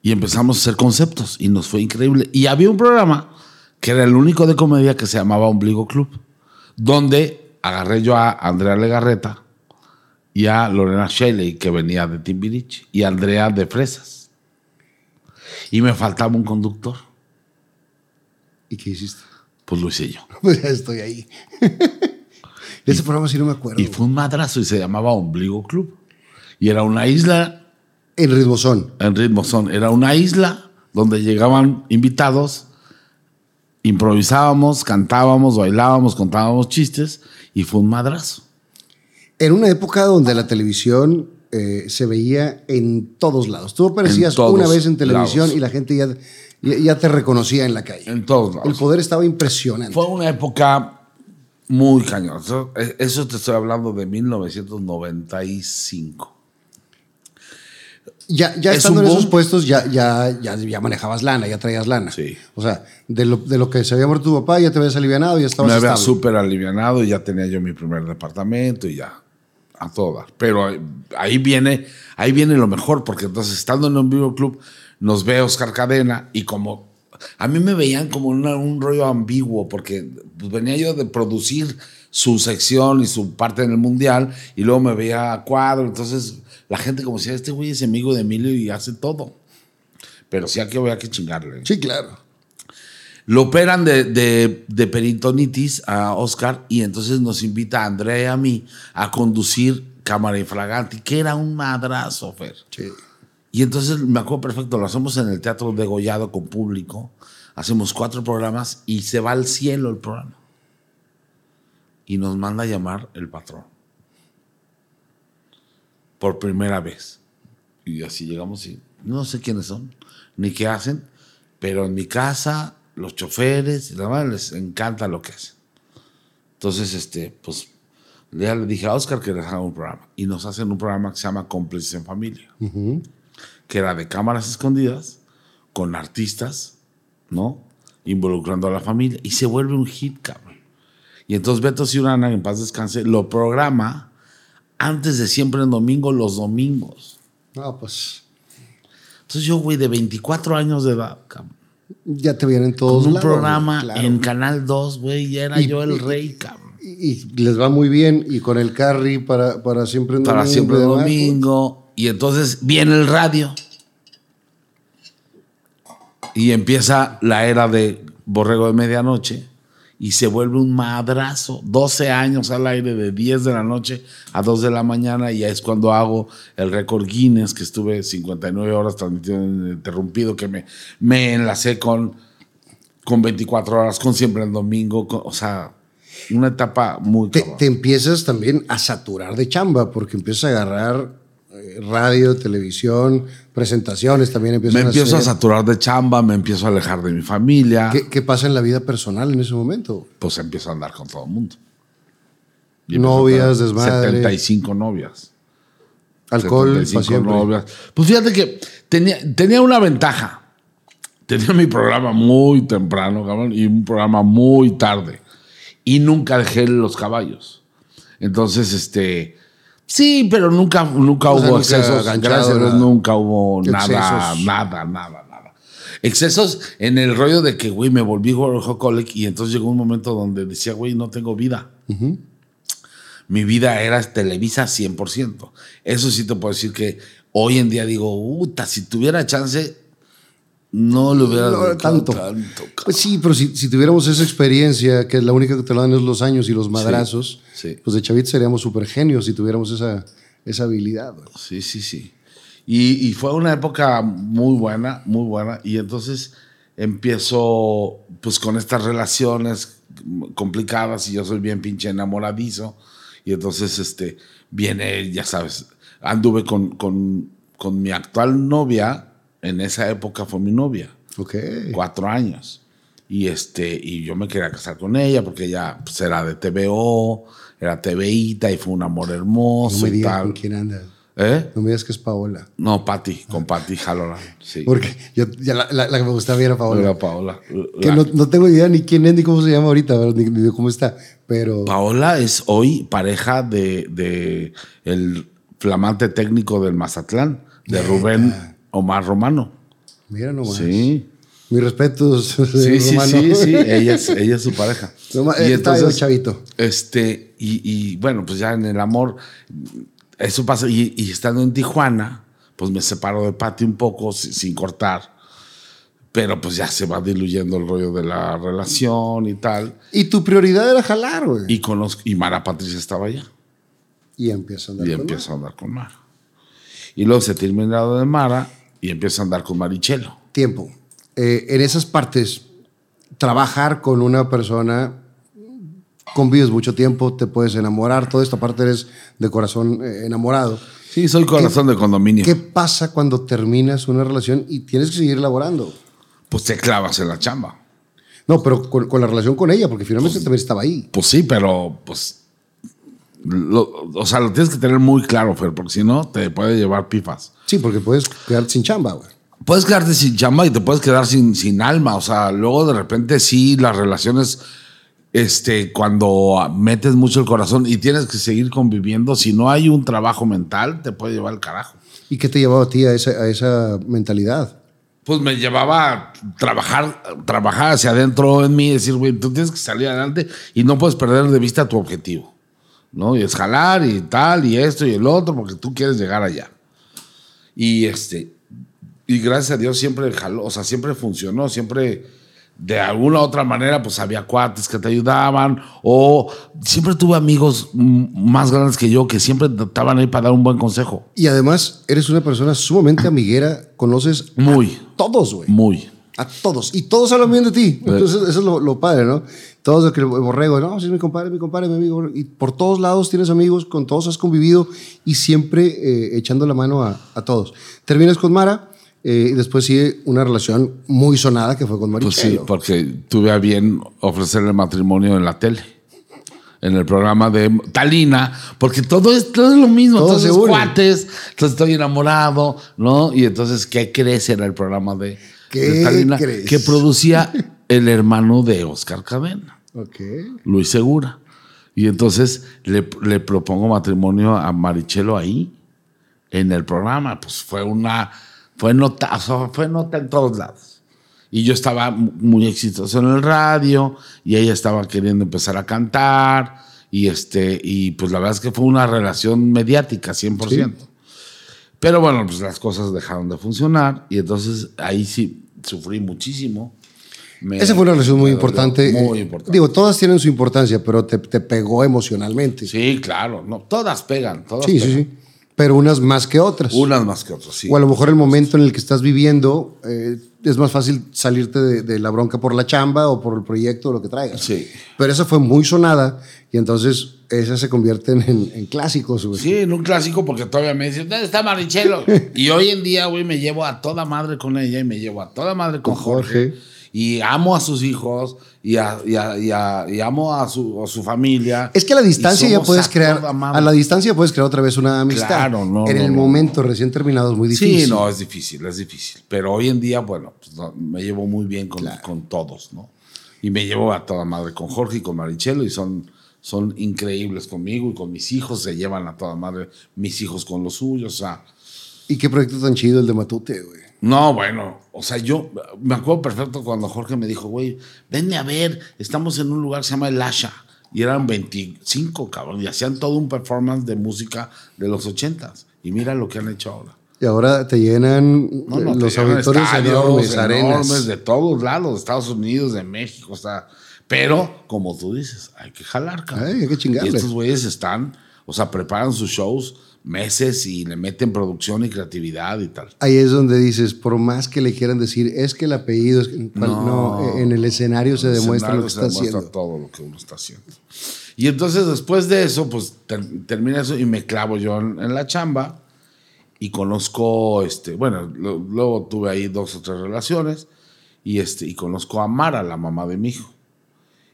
Y empezamos a hacer conceptos y nos fue increíble. Y había un programa que era el único de comedia que se llamaba Ombligo Club, donde agarré yo a Andrea Legarreta y a Lorena Shelley, que venía de Timbiriche, y a Andrea de Fresas. Y me faltaba un conductor. ¿Y qué hiciste? Pues lo hice yo. Pues ya estoy ahí. De ese programa sí no me acuerdo. Y fue un madrazo y se llamaba Ombligo Club. Y era una isla En Ritmozón. en ritmo son. Era una isla donde llegaban invitados, improvisábamos, cantábamos, bailábamos, contábamos chistes y fue un madrazo. En una época donde la televisión eh, se veía en todos lados. Tú aparecías una vez en televisión lados. y la gente ya, ya, te reconocía en la calle. En todos El lados. poder estaba impresionante. Fue una época muy cañón. Eso, eso te estoy hablando de 1995. Ya, ya Es estando en esos puestos, ya, ya, ya, ya manejabas lana, ya traías lana. Sí. O sea, de lo, de lo que se había muerto tu papá, ya te habías alivianado, ya estabas Me había súper alivianado y ya tenía yo mi primer departamento y ya a todas. Pero ahí viene, ahí viene lo mejor, porque entonces estando en un vivo club nos ve Oscar Cadena y como a mí me veían como una- un rollo ambiguo, porque pues, venía yo de producir su sección y su parte en el mundial y luego me veía a cuadro, entonces la gente como decía, este güey es amigo de Emilio y hace todo. Pero sí aquí había que chingarle. Sí, claro. Lo operan de, de, de peritonitis a Oscar y entonces nos invita a Andrea y a mí a conducir Cámara Infraganti, que era un madrazo, Fer. Sí. Y entonces me acuerdo perfecto, lo hacemos en el Teatro Degollado con público, hacemos cuatro programas y se va al cielo el programa. Y nos manda a llamar el patrón. Por primera vez. Y así llegamos y no sé quiénes son, ni qué hacen, pero en mi casa, los choferes, la verdad les encanta lo que hacen. Entonces, este, pues, ya le dije a Oscar que les haga un programa. Y nos hacen un programa que se llama Cómplices en Familia que era de cámaras escondidas, con artistas, ¿no? Involucrando a la familia. Y se vuelve un hit, cabrón. Y entonces Beto Ciurana, en paz descanse, lo programa antes de siempre en domingo, los domingos. No, pues Entonces yo, güey, de 24 años de edad, cabrón. ya te veían en todos Con un lados, programa claro. en Canal 2, güey, y era Y- yo el rey, cabrón. Y, y les va muy bien. Y con el carry para, para siempre en Para domingo siempre y el demás, domingo. Y entonces viene el radio. Y empieza la era de Borrego de Medianoche. Y se vuelve un madrazo. 12 años al aire, de 10 de la noche a 2 de la mañana. Y es cuando hago el récord Guinness, que estuve 59 horas transmitiendo interrumpido, que me, me enlacé con, con 24 horas, con siempre el domingo. con- o sea, una etapa muy te, te empiezas también a saturar de chamba porque empiezas a agarrar radio, televisión, presentaciones también empiezas Me empiezo a hacer. saturar de chamba, me empiezo a alejar de mi familia. ¿Qué, qué pasa en la vida personal en ese momento? Pues empiezo a andar con todo el mundo. Y Novias, desmadre. 75 novias. Alcohol 75 para siempre. novias. Pues fíjate que tenía, tenía una ventaja. Tenía mi programa muy temprano, cabrón, y un programa muy tarde. Y nunca dejé los caballos. Entonces, este. Sí, pero nunca, nunca O sea, hubo nunca excesos. Gracias a Dios, nada. nunca hubo nada, Excesos. nada, nada, nada. Excesos en el rollo de que, güey, me volví workaholic y entonces llegó un momento donde decía, güey, no tengo vida. Mi vida era Televisa 100%. Eso sí te puedo decir que hoy en día digo, puta, si tuviera chance, No lo hubiera No, tanto. Pues sí, pero si, si tuviéramos esa experiencia, que la única que te la dan es los años y los madrazos, sí. pues de chavito seríamos súper genios si tuviéramos esa, esa habilidad. Sí, sí, sí. Y, y fue una época muy buena, muy buena. Y entonces empiezo pues con estas relaciones complicadas y yo soy bien pinche enamoradizo. Y entonces este, viene, ya sabes, anduve con, con, con mi actual novia, en esa época fue mi novia, Ok. cuatro años. Y, este, y yo me quería casar con ella porque ella pues, era de TVO, era TVita y fue un amor hermoso No me y digas con quién anda. ¿Eh? No me digas que es Paola. No, Patti, con Patti Halloran. Sí. Porque yo, ya la, la- la que me gustaba era Paola. Era Paola. Que no, no tengo idea ni quién es ni cómo se llama ahorita, ni, ni de cómo está. Pero Paola es hoy pareja de, de el flamante técnico del Mazatlán, de Rubén Omar Romano. mira nomás. Sí. Mis respetos. Sí, sí, Romano. sí, sí, ella es, ella es su pareja. Roma- eh, yo chavito. Este, y, y, bueno, pues ya en el amor, eso pasa. Y, y estando en Tijuana, pues me separo de Pati un poco si- sin, cortar. Pero pues ya se va diluyendo el rollo de la relación y tal. Y tu prioridad era jalar, güey. Y, conozco, y Mara Patricia estaba allá. Y empieza a andar Y con empiezo a andar con Mara. Y luego se terminado de Mara y empiezo a andar con Marichelo. tiempo. Eh, en esas partes, trabajar con una persona, convives mucho tiempo, te puedes enamorar, toda esta parte eres de corazón eh, enamorado. Sí, soy corazón de condominio. ¿Qué pasa cuando terminas una relación y tienes que seguir elaborando? Pues te clavas en la chamba. No, pero con, con la relación con ella, porque finalmente también estaba ahí. Pues sí, pero pues. lo- o sea, lo tienes que tener muy claro, Fer, porque si no, te puede llevar pifas. Sí, porque puedes quedarte sin chamba, güey. Puedes quedarte sin chamba y te puedes quedar sin, sin alma. O sea, luego de repente sí, las relaciones, este, cuando metes mucho el corazón y tienes que seguir conviviendo, si no hay un trabajo mental, te puede llevar el carajo. ¿Y qué te llevaba a ti a esa, a esa mentalidad? Pues me llevaba a trabajar, trabajar hacia adentro en mí, decir, güey, tú tienes que salir adelante y no puedes perder de vista tu objetivo. ¿No? Y es jalar y tal, y esto y el otro, porque tú quieres llegar allá. Y este, y gracias a Dios siempre jaló, o sea, siempre funcionó, siempre de alguna u otra manera, pues había cuates que te ayudaban, o siempre tuve amigos más grandes que yo que siempre estaban ahí para dar un buen consejo. Y además, eres una persona sumamente amiguera, conoces Muy, a todos, güey. muy. A todos. Y todos hablan bien de ti. Entonces, eso es lo, lo padre, ¿no? Todos lo que el borrego, no, si es mi compadre, mi compadre, mi amigo. Y por todos lados tienes amigos, con todos has convivido y siempre eh, echando la mano a, a todos. Terminas con Mara eh, y después sigue una relación muy sonada que fue con Pues sí, Marichelo. porque tuve a bien ofrecerle matrimonio en la tele. En el programa de Talina, porque todo es, todo es lo mismo, Todo todos los cuates, entonces estoy enamorado, ¿no? Y entonces, ¿qué crees? Era el programa de, Que producía el hermano de Oscar Cadena, Ok. Luis Segura. Y entonces le, le propongo matrimonio a Marichelo ahí, en el programa. Pues fue una, fue nota, fue nota en todos lados. Y yo estaba mu- muy exitoso en el radio y ella estaba queriendo empezar a cantar. Y, este, y pues la verdad es que fue una relación mediática, 100%. Pero bueno, pues las cosas dejaron de funcionar y entonces ahí sí sufrí muchísimo. Me- Esa fue una relación muy importante. Muy importante. Digo, todas tienen su importancia, pero te, te pegó emocionalmente. sí, claro. No, todas pegan. Todas sí, sí, sí. Pero unas más que otras. Unas más que otras, sí. O a lo mejor el momento en el que estás viviendo eh, es más fácil salirte de, de la bronca por la chamba o por el proyecto o lo que traigas. Sí. Pero esa fue muy sonada y entonces esas se convierten en, en clásicos. güey. Sí, en un clásico porque todavía me dicen, ¿dónde está Marichelo? y hoy en día, güey, me llevo a toda madre con ella y me llevo a toda madre con, Con Jorge. Jorge. Y amo a sus hijos y, a- y a- y a- y amo a su, a su familia. Es que a la distancia ya puedes crear, a la distancia puedes crear otra vez una amistad. Claro, no, En no, el no, momento recién terminado es muy difícil. Sí, no, es difícil, es difícil. Pero hoy en día, bueno, pues, me llevo muy bien con, con todos, ¿no? Y me llevo a toda madre con Jorge y con Marichelo y son, son increíbles conmigo y con mis hijos, se llevan a toda madre mis hijos con los suyos, o sea... Y qué proyecto tan chido el de Matute, güey. No, bueno, o sea, yo me acuerdo perfecto cuando Jorge me dijo, güey, venme a ver, estamos en un lugar que se llama El Asha. Y eran 25, cabrón, y hacían todo un performance de música de los 80s. Y mira lo que han hecho ahora. Y ahora te llenan No, no, los te auditorios estadios enormes, arenas. enormes de todos lados, de Estados Unidos, de México, o sea, pero como tú dices, hay que jalar, cabrón. Ay, hay que chingarle. Y estos güeyes están, o sea, preparan sus shows meses y le meten producción y creatividad y tal. Ahí es donde dices, por más que le quieran decir, es que el apellido, es que- no, en el escenario se el demuestra lo que escenario está se demuestra haciendo. todo lo que uno está haciendo. Y entonces después de eso, pues ter- termina eso y me clavo yo en, en la chamba y conozco, este, bueno, lo- luego tuve ahí dos o tres relaciones y, este, y conozco a Mara, la mamá de mi hijo.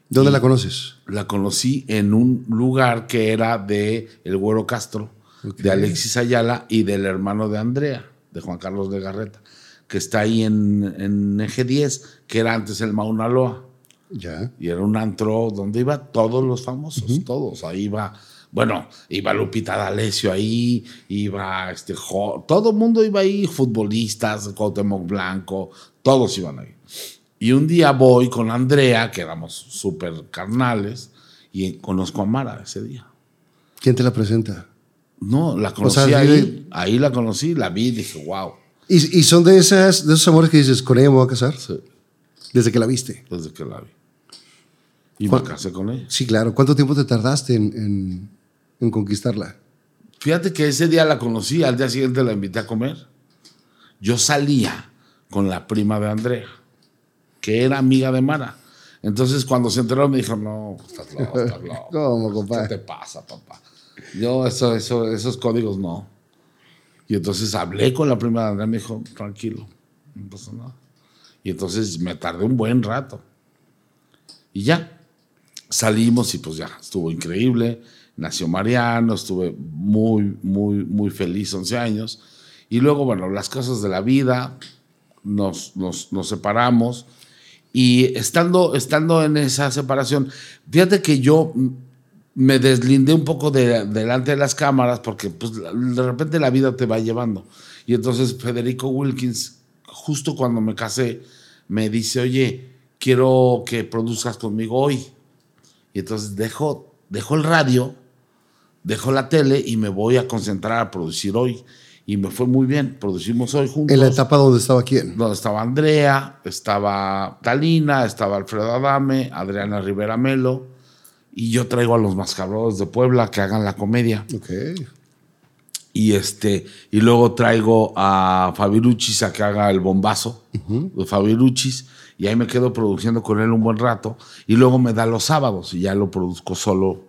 ¿Dónde la conoces? La conocí en un lugar que era de El Güero Castro, de Alexis Ayala y del hermano de Andrea, de Juan Carlos de Garreta, que está ahí en, en Eje 10, que era antes el Mauna Loa. Ya. Y era un antro donde iba todos los famosos, todos. Ahí iba, bueno, iba Lupita D'Alessio ahí, iba este, Jo- todo el mundo iba ahí, futbolistas, Cuauhtémoc Blanco, todos iban ahí. Y un día voy con Andrea, que éramos súper carnales, y conozco a Mara ese día. ¿Quién te la presenta? No, la conocí sea, ahí, ahí la conocí, la vi y dije, wow, Y, y son de, esas, de esos amores que dices, con ella me voy a casar, sí, desde que la viste. desde que la vi. Y me ¿Cuál- casé con ella. Sí, claro. ¿Cuánto tiempo te tardaste en, en- en conquistarla? Fíjate que ese día la conocí, al día siguiente la invité a comer. Yo salía con la prima de Andrea, que era amiga de Mara. Entonces cuando se enteró me dijo, no, estás loco, estás loco. ¿Cómo, ¿Qué compadre? te pasa, papá? Yo eso, eso, esos códigos no. Y entonces hablé con la prima de Andrea me dijo, tranquilo, no. Y entonces me tardé un buen rato. Y ya, salimos y pues ya, estuvo increíble. Nació Mariano, estuve muy, muy, muy feliz, 11 años. Y luego, bueno, las cosas de la vida, nos, nos, nos separamos. Y estando, estando en esa separación, fíjate que yo me deslindé un poco de, delante de las cámaras porque pues, de repente la vida te va llevando. Y entonces Federico Wilkins, justo cuando me casé, me dice, oye, quiero que produzcas conmigo hoy. Y entonces dejo, dejo el radio, dejo la tele y me voy a concentrar a producir hoy. Y me fue muy bien, producimos hoy juntos. En la etapa donde estaba quién. Donde estaba Andrea, estaba Talina, estaba Alfredo Adame, Adriana Rivera Melo. Y yo traigo a los mascabros de Puebla que hagan la comedia. Ok. Y este, y luego traigo a Fabiruchis a que haga el bombazo de Fabiruchis. Y ahí me quedo produciendo con él un buen rato. Y luego me da los sábados. Y ya lo produzco solo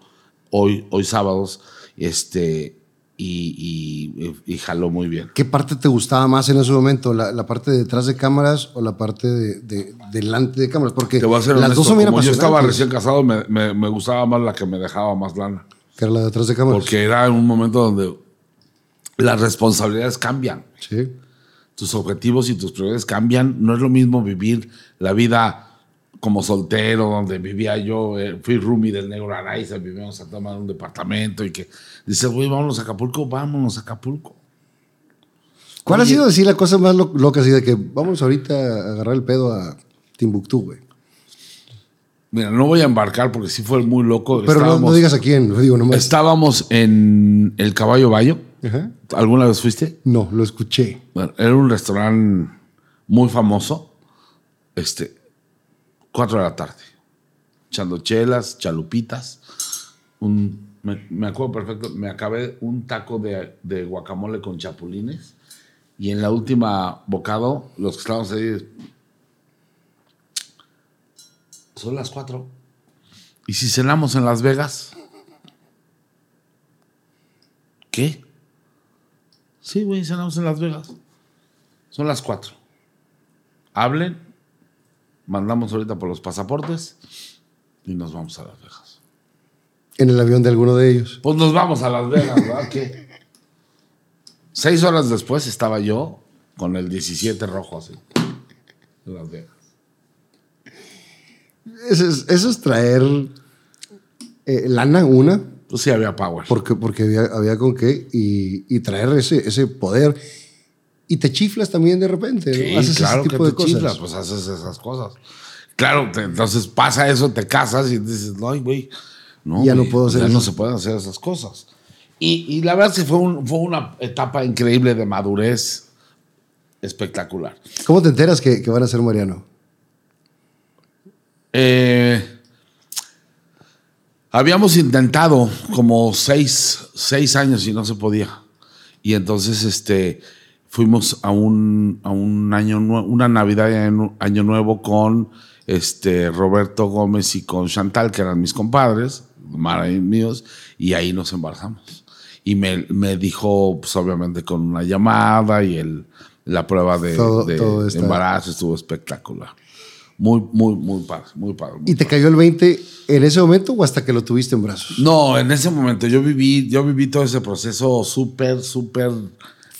hoy, hoy sábados. Este, y, y, y jaló muy bien. ¿Qué parte te gustaba más en ese momento? ¿La, la parte de detrás de cámaras o la parte de, de- delante de cámaras? Porque Te voy a ser las honesto, dos son bien como yo estaba recién casado, me, me- me gustaba más la que me dejaba más lana. Que era la de detrás de cámaras. Porque era un momento donde las responsabilidades cambian. Sí. Tus objetivos y tus prioridades cambian. No es lo mismo vivir la vida como soltero, donde vivía yo, eh, fui roomie del negro Araiza, vivíamos a tomar un departamento y que dices, güey, vámonos a Acapulco, vámonos a Acapulco. ¿Cuál ha sido así la cosa más lo- loca así de que vamos ahorita a agarrar el pedo a Timbuktu, güey? Mira, no voy a embarcar porque sí fue muy loco. Pero no, digas a quién, digo nomás. Estábamos en el Caballo Bayo. Ajá. ¿Alguna vez fuiste? No, lo escuché. Bueno, era un restaurante muy famoso. Este, cuatro de la tarde. Echando chelas, chalupitas. Un, me, acuerdo perfecto, me acabé un taco de, de guacamole con chapulines. Y en la última bocado, los que estábamos ahí. Son las cuatro. ¿Y si cenamos en Las Vegas? ¿Qué? Sí, güey, cenamos en Las Vegas. Son las cuatro. Hablen, mandamos ahorita por los pasaportes y nos vamos a Las Vegas. En el avión de alguno de ellos. Pues nos vamos a Las Vegas, ¿verdad? ¿Qué? Seis horas después estaba yo con el 17 rojo así. En Las Vegas. Eso es, eso es traer eh, lana, una, Pues sí había power. porque, porque había, había con qué, y, y traer ese, ese poder. Y te chiflas también de repente. ¿no? Sí, Haces claro ese que tipo te de cosas. chiflas, pues haces esas cosas. Claro, te- entonces pasa eso, te casas y dices, no, güey, no, Ya no puedo hacer ya eso". no se pueden hacer esas cosas. Y, y la verdad es que fue, un- fue una etapa increíble de madurez espectacular. ¿Cómo te enteras que, que van a ser Mariano? Eh, habíamos intentado como seis, seis años y no se podía. Y entonces este, fuimos a un, a un año una Navidad y año, año nuevo con este, Roberto Gómez y con Chantal, que eran mis compadres, Mara y míos, y ahí nos embarazamos. Y me, me dijo, pues obviamente con una llamada y el, la prueba de, Todo- de todo está- embarazo estuvo espectacular. Muy, muy, muy padre, muy padre. muy ¿Y te padre. cayó el 20 en ese momento o hasta que lo tuviste en brazos? No, en ese momento yo viví, yo viví todo ese proceso súper, súper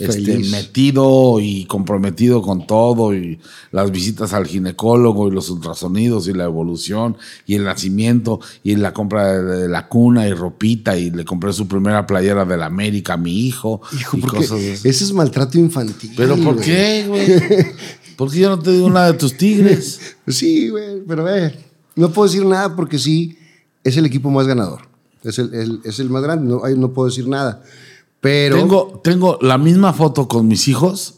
este, metido y comprometido con todo y las visitas al ginecólogo y los ultrasonidos y la evolución y el nacimiento y la compra de, la cuna y ropita y le compré su primera playera de la América a mi hijo. Hijo, y cosas esas. ese es maltrato infantil. Pero ¿por güey. qué, güey? ¿Por qué yo no te digo nada de tus tigres? Sí, güey, pero eh, no puedo decir nada porque sí, es el equipo más ganador. Es el, el- es el más grande, no, no puedo decir nada. Pero Tengo, tengo la misma foto con mis hijos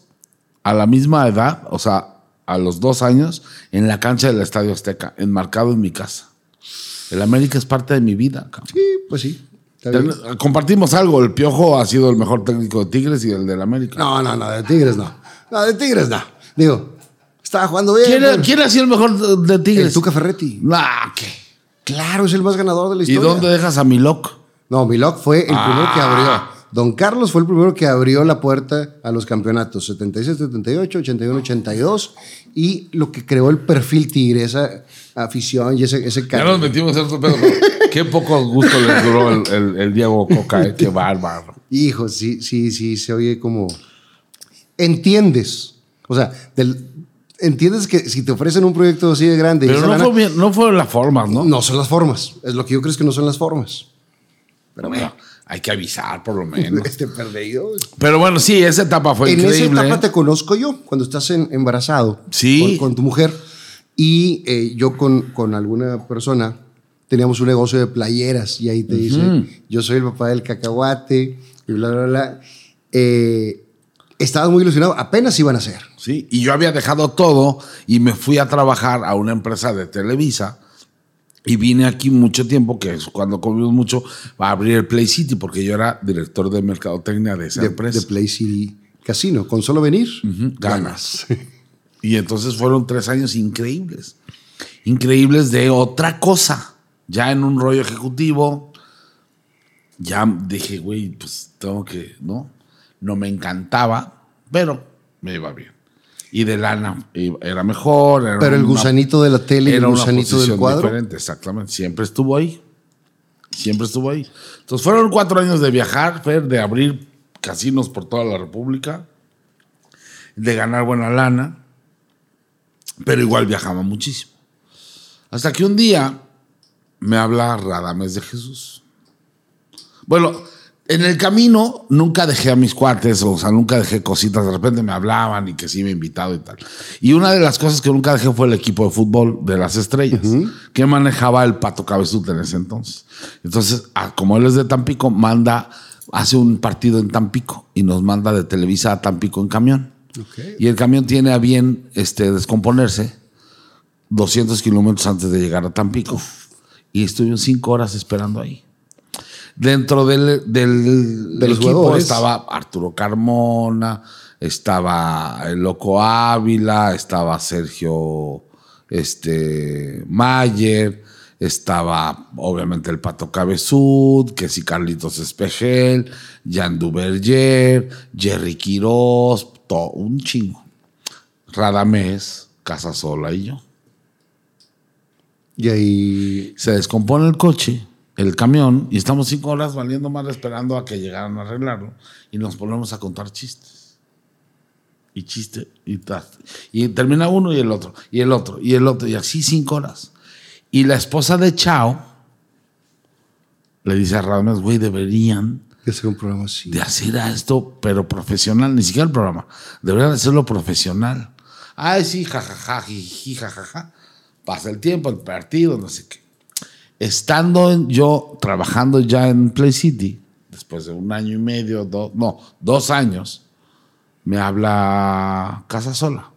a la misma edad, o sea, a los dos años, en la cancha del Estadio Azteca, enmarcado en mi casa. El América es parte de mi vida. cabrón. sí, pues sí. Ten- Compartimos algo. El Piojo ha sido el mejor técnico de Tigres y el del América. No, no, no, de Tigres no. No, de Tigres no. Digo, estaba jugando bien. ¿Quién, quién ha sido el mejor de, Tigres? El Tuca Ferretti. Nah, ¿qué? Claro, es el más ganador de la ¿Y historia. dónde dejas a Milok? No, Milok fue el primero que Ah. abrió. Don Carlos fue el primero que abrió la puerta a los campeonatos 76, 78, 81, 82 y lo que creó el perfil tigre, esa afición y ese, ese Ya cariño. nos metimos en otro pedo. pero Qué poco gusto le duró el, el- el Diego Coca. eh, Qué bárbaro. Hijo, sí, sí, sí, se oye como... Entiendes. O sea, del- entiendes que si te ofrecen un proyecto así de grande... Pero no, lana- fue bien, no fueron las formas, ¿no? no son las formas. Es lo que yo creo es que no son las formas. Pero bueno, hay que avisar por lo menos. Este perdido. Pero bueno, sí, esa etapa fue en increíble. esa etapa te conozco yo, cuando estás en- embarazado Sí. con, con tu mujer. Y eh, yo con, con alguna persona teníamos un negocio de playeras y ahí te dice, yo soy el papá del cacahuate y bla, bla, bla. Eh, estaba muy ilusionado, apenas iban a ser. Sí, y yo había dejado todo y me fui a trabajar a una empresa de Televisa. Y vine aquí mucho tiempo, que es cuando comimos mucho, a abrir el Play City, porque yo era director de mercadotecnia de esa De, empresa. de Play City Casino. Con solo venir, ganas. Y entonces fueron tres años increíbles. Increíbles de otra cosa. Ya en un rollo ejecutivo. Ya dije, güey, pues tengo que, ¿no? No me encantaba, pero me iba bien. Y de lana era mejor. era Pero el una- gusanito de la tele y el era una gusanito del posición cuadro. diferente, exactamente. Siempre estuvo ahí. Siempre estuvo ahí. Entonces fueron cuatro años de viajar, Fer, de abrir casinos por toda la República, de ganar buena lana, pero igual viajaba muchísimo. Hasta que un día me habla Radames de Jesús. Bueno, en el camino nunca dejé a mis cuates, o sea, nunca dejé cositas. De repente me hablaban y que sí me invitado y tal. Y una de las cosas que nunca dejé fue el equipo de fútbol de las estrellas, que manejaba el Pato Cabezut en ese entonces. Entonces, ah, como él es de Tampico, manda, hace un partido en Tampico y nos manda de Televisa a Tampico en camión. Y el camión tiene a bien este, descomponerse 200 kilómetros antes de llegar a Tampico. Y estuve cinco horas esperando ahí. Dentro del, del De los equipo jugadores. estaba Arturo Carmona, estaba el Loco Ávila, estaba Sergio este, Mayer, estaba obviamente el Pato Cabezud, que sí Carlitos Espejel, Jan Duverger, Jerry Quiroz, todo, un chingo. Radamés, Casasola y yo. Y ahí Se descompone el coche, el camión, y estamos cinco horas valiendo mal esperando a que llegaran a arreglarlo. Y nos ponemos a contar chistes. Y chiste, y, y termina uno y el otro, y el otro, y el otro, y así cinco horas. Y la esposa de Chao le dice a Radamés, güey, deberían hacer un programa así. de hacer a esto, pero profesional, ni siquiera el programa. Deberían hacerlo profesional. Ay, sí, jajaja, jiji, jajaja. Pasa el tiempo, el partido, no sé qué. Estando yo trabajando ya en Play City, después de un año y medio, no, dos años, me habla Casa Sola.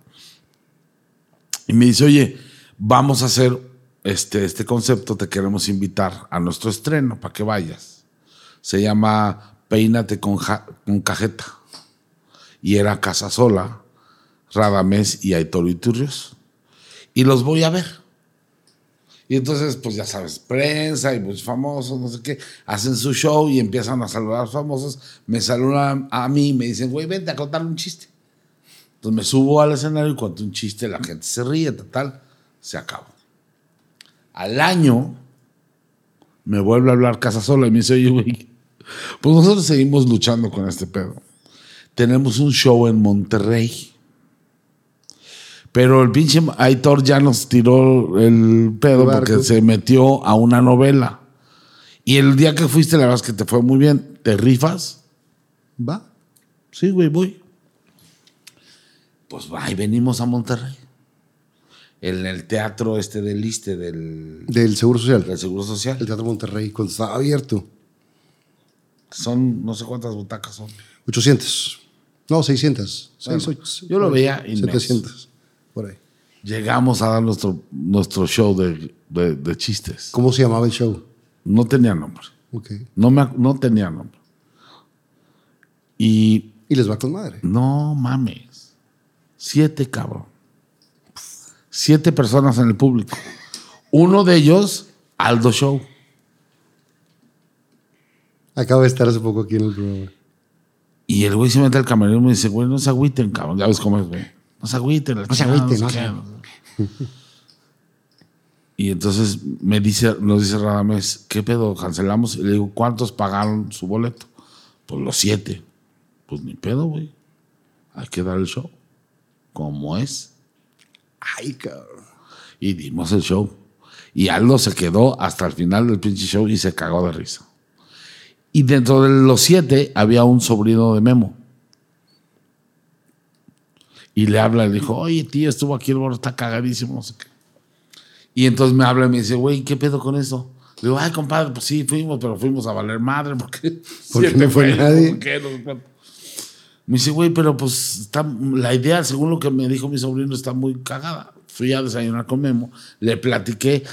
Y me dice, oye, vamos a hacer este, este concepto, te queremos invitar a nuestro estreno para que vayas. Se llama Peínate con, con cajeta. Y era Casa Sola, Radamés y Aitor Iturrios. Y los voy a ver. Y entonces, pues ya sabes, prensa y pues famosos, no sé qué, hacen su show y empiezan a saludar a los famosos. Me saludan a mí y me dicen, güey, vente a contarle un chiste. Entonces me subo al escenario y cuento un chiste, la gente se ríe, tal, se acabó. Al año me vuelve a hablar Casa Sola y me dice, oye, güey, pues nosotros seguimos luchando con este pedo. Tenemos un show en Monterrey. Pero el pinche Aitor ya nos tiró el pedo El porque se metió a una novela. Y el día que fuiste, la verdad es que te fue muy bien. ¿Te rifas? Va. Sí, güey, voy. Pues va, y venimos a Monterrey. En el teatro este del Iste, del, Del Seguro Social. del Seguro El Social. Teatro Monterrey, cuando estaba abierto. Son no sé cuántas butacas son. 800. No, 600. Seis, Bueno, yo lo veía inmenso. 700. Por ahí. Llegamos a dar nuestro, nuestro show de, de- de chistes. ¿Cómo se llamaba el show? No tenía nombre. Ok. No, me, no tenía nombre. Y Y les va con madre. no mames. Siete, cabrón. Siete personas en el público. Uno de ellos, Aldo Show. Acaba de estar hace poco aquí en el programa. Y el güey se mete al camerino y me dice, güey, no se agüiten, cabrón. Ya ves cómo es, güey. No se agüiten. No se agüiten, no se Y entonces me dice, nos dice Radamés, ¿qué pedo? ¿Cancelamos? Y le digo, ¿cuántos pagaron su boleto? Pues los siete. Pues ni pedo, güey. Hay que dar el show. Como es. Ay, cabrón. Y dimos el show. Y Aldo se quedó hasta el final del pinche show y se cagó de risa. Y dentro de los siete había un sobrino de Memo. Y le habla le dijo, oye, tío, estuvo aquí el borro, está cagadísimo, no sé qué. Y entonces me habla y me dice, güey, ¿qué pedo con eso? Le digo, ay, compadre, pues sí, fuimos, pero fuimos a valer madre porque... Porque no fue nadie. ¿por qué? No sé cuánto. Me dice, güey, pero pues está, la idea, según lo que me dijo mi sobrino, está muy cagada. Fui a desayunar con Memo, le platiqué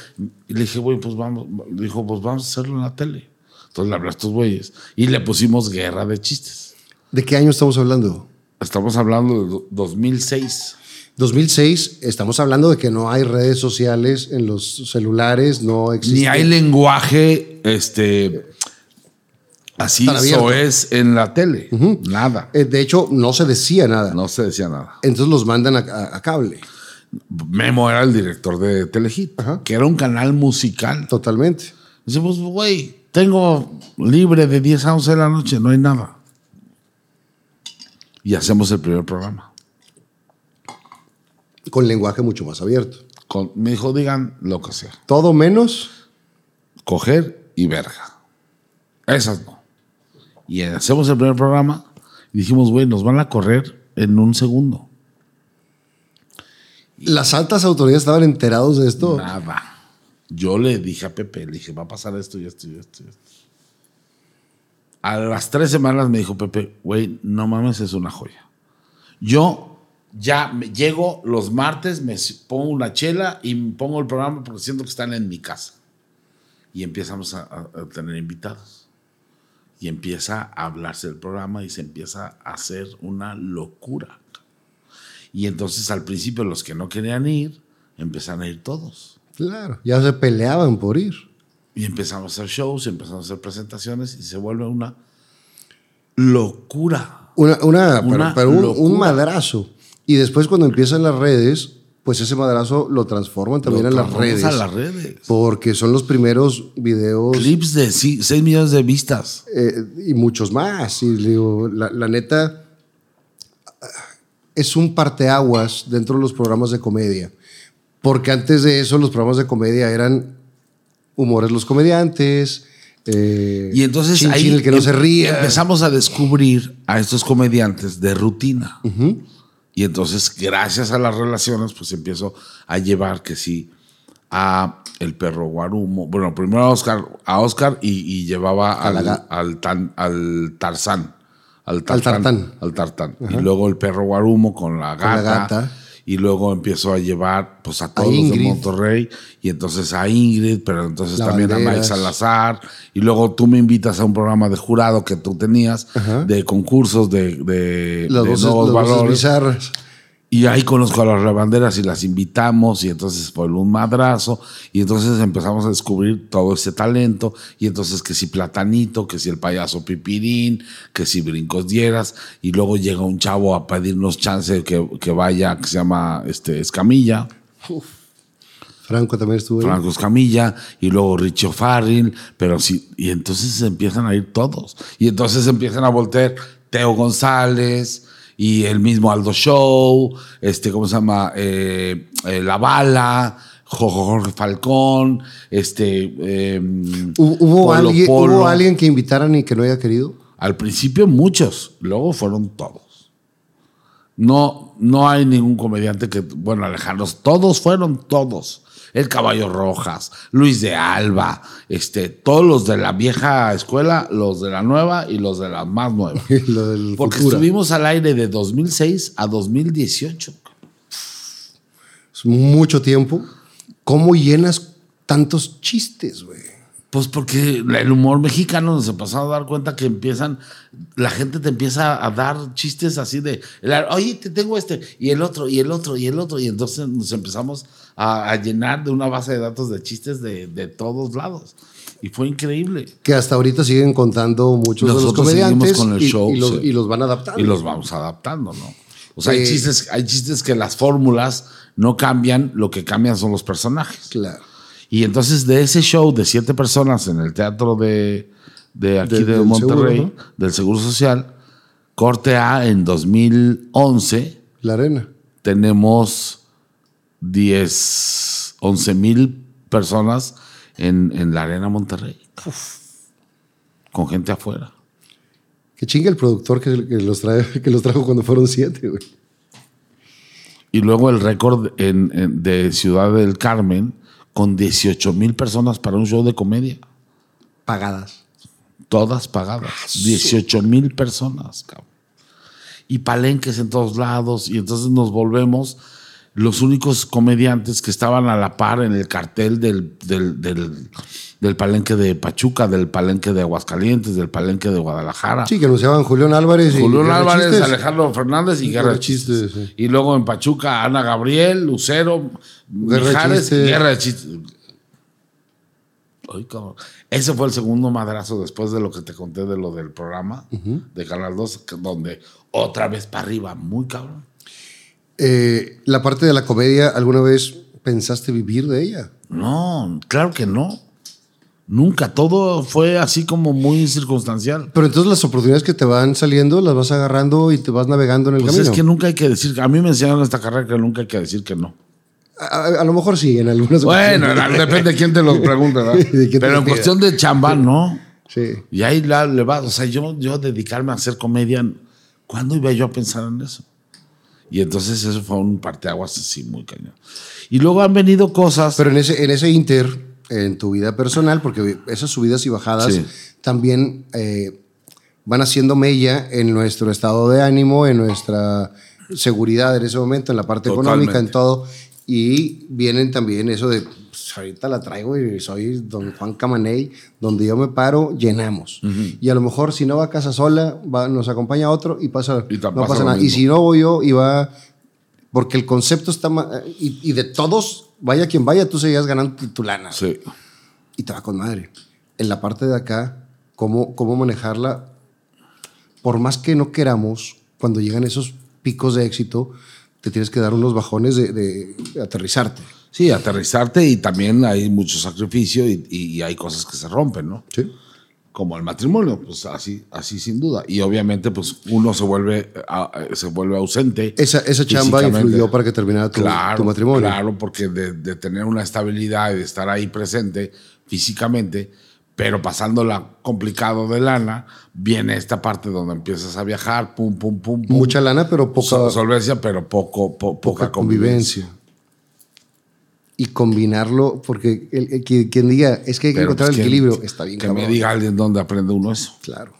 y le dije, güey, pues vamos, le dijo, pues vamos a hacerlo en la tele. Entonces le hablé a estos güeyes y le pusimos guerra de chistes. ¿De qué año estamos hablando? Estamos hablando de do- 2006. 2006, estamos hablando de que no hay redes sociales en los celulares, no existe. Ni hay lenguaje, este, así abierto. es en la tele. Nada. Eh, de hecho, no se decía nada. No se decía nada. Entonces los mandan a, a- a cable. Memo era el director de Telehit, Ajá. que era un canal musical. Totalmente. Dice, pues, güey, tengo libre de 10 a 11 de la noche, no hay nada. Y hacemos el primer programa. Con lenguaje mucho más abierto. Con- me dijo, digan lo que sea. Todo menos. Coger y verga. Esas no. Y hacemos el primer programa y dijimos, güey, nos van a correr en un segundo. Las altas autoridades estaban enterados de esto. Nada. Yo le dije a Pepe, le dije, va a pasar esto y esto y esto. y esto. A las tres semanas me dijo Pepe, güey, no mames, es una joya. Yo ya llego los martes, me pongo una chela y pongo el programa porque siento que están en mi casa. Y empezamos a, a- tener invitados. Y empieza a hablarse del programa y se empieza a hacer una locura. Y entonces al principio los que no querían ir, empezaron a ir todos. Claro. Ya se peleaban por ir. Y empezamos a hacer shows, empezamos a hacer presentaciones y se vuelve una locura. Una, una, pero- Una pero, un, madrazo. Y después cuando empiezan las redes, pues ese madrazo lo transforman también Lo en las redes. a las redes. Porque son los primeros videos Clips de 6 millones de vistas. eh, y muchos más. Y digo, la, la neta es un parteaguas dentro de los programas de comedia. Porque antes de eso los programas de comedia eran humores los comediantes. eh, Y entonces chin, ahí chin, el que no em- se ría. empezamos a descubrir a estos comediantes de rutina. Y entonces, gracias a las relaciones, pues empiezo a llevar que sí a el perro Guarumo. Bueno, primero a Oscar, a Oscar y, y llevaba al, al, tan- al Tarzán. Al Al Tartán. Al Tartán. Y luego el perro Guarumo con la Con la gata. Y luego empiezo a llevar pues a todos los de. Monterrey. Y entonces a Ingrid, pero entonces La también a Mike. Salazar. Y luego tú me invitas a un programa de jurado que tú tenías, de concursos de, de, Las de voces, nuevos valores. bizarras. Y ahí conozco a las rebanderas y las invitamos y entonces fue un madrazo y entonces empezamos a descubrir todo ese talento y entonces que si Platanito, que si el payaso Pipirín, que si Brincos Dieras y luego llega un chavo a pedirnos chance que, que vaya, que se llama este, Escamilla. Franco también estuvo ahí. Franco Escamilla y luego Richo Farrell, pero sí, y entonces empiezan a ir todos. Y entonces empiezan a voltear Teo González y el mismo Aldo Show, este, ¿cómo se llama? Eh, eh, La Bala, Jorge Falcón, este... eh, ¿Hubo, hubo Polo alguien, Polo. ¿Hubo alguien que invitaran y que no haya querido? Al principio muchos, luego fueron todos. No, no hay ningún comediante que, bueno, Alejandro, todos fueron todos. El Caballo Rojas, Luis de Alba, este, todos los de la vieja escuela, los de la nueva y los de la más nueva. Lo Porque estuvimos al aire de 2006 a 2018. Es mucho tiempo. ¿Cómo llenas tantos chistes, güey? Pues porque el humor mexicano nos empezó a dar cuenta que empiezan, la gente te empieza a dar chistes así de, oye, te tengo este, y el otro, y el otro, y el otro, y entonces nos empezamos a, a llenar de una base de datos de chistes de, de todos lados. Y fue increíble. Que hasta ahorita siguen contando muchos de los Nosotros comediantes con el y, show, y los, sí. y los van adaptando. Y los vamos adaptando, ¿no? O sea, hay, Eh, chistes, hay chistes que las fórmulas no cambian, lo que cambian son los personajes. Claro. Y entonces de ese show de siete personas en el teatro de, de aquí de del Monterrey, Seguro, del Seguro Social, corte A en 2011, La arena. tenemos 10, 11 mil personas en, en la Arena Monterrey. Con gente afuera. Que chingue el productor que, que los trae, que los trajo cuando fueron siete, güey. Y luego el récord en- en- de Ciudad del Carmen con 18 mil personas para un show de comedia. Pagadas. Todas pagadas. 18 mil personas, cabrón. Y palenques en todos lados. Y entonces nos volvemos los únicos comediantes que estaban a la par en el cartel del, del, del- del palenque de Pachuca, del palenque de Aguascalientes, del palenque de Guadalajara. Sí, que anunciaban Julián Álvarez y Julián Guerra Álvarez, Chistes. Alejandro Fernández y Y Guerra Chistes. Chistes, sí. Y luego en Pachuca, Ana Gabriel, Lucero, Guerra de Mijares, Chistes. Guerra de Chistes. Ay, cabrón. Ese fue el segundo madrazo después de lo que te conté de lo del programa de Canal 2, que- donde otra vez para arriba, muy cabrón. Eh, la parte de la comedia, ¿alguna vez pensaste vivir de ella? No, claro que no. Nunca, todo fue así como muy circunstancial. Pero entonces las oportunidades que te van saliendo las vas agarrando y te vas navegando en el Pues camino. es que nunca hay que decir, a mí me enseñaron en esta carrera que nunca hay que decir que no. a, lo mejor sí, en algunas Bueno, depende de quién te lo pregunte, Pero en cuestión de chamba, no. Sí. Y ahí la, le va. O sea, yo, yo dedicarme a hacer comedia, ¿cuándo iba yo a pensar en eso? Y entonces eso fue un parteaguas así muy cañón. Y luego han venido cosas. Pero en ese, en ese inter, en tu vida personal, porque esas subidas y bajadas Sí. también eh, van haciendo mella en nuestro estado de ánimo, en nuestra seguridad en ese momento, en la parte Totalmente. económica, en todo. Y vienen también eso de, pues, ahorita la traigo y soy don Juan Camaney, donde yo me paro, llenamos. Y a lo mejor si no va a casa sola, va- nos acompaña otro y pasa, Y no pasa pasa nada. Y mismo. si no voy yo y va, porque el concepto está, y, y de todos, vaya quien vaya, tú seguías ganando tu, tu lana. Sí. Y te va con madre. En la parte de acá, cómo, cómo manejarla, por más que no queramos, cuando llegan esos picos de éxito, te tienes que dar unos bajones de, de aterrizarte. Sí, aterrizarte y también hay mucho sacrificio y, hay cosas que se rompen, ¿no? Sí. Como el matrimonio, pues así, así sin duda. Y obviamente, pues uno se vuelve, ah, se vuelve ausente. Esa, esa chamba influyó para que terminara tu, claro, tu matrimonio. Claro, porque de, de tener una estabilidad y de estar ahí presente físicamente, pero pasándola complicado de lana, viene esta parte donde empiezas a viajar, pum, pum, pum, pum. Mucha lana, pero poca, So- solvencia, pero poco, po- poca, poca convivencia. convivencia. y combinarlo, porque el, quien diga es que hay que Pero, encontrar pues, el equilibrio, está bien Que cabrón. me diga alguien dónde aprende uno eso. Claro.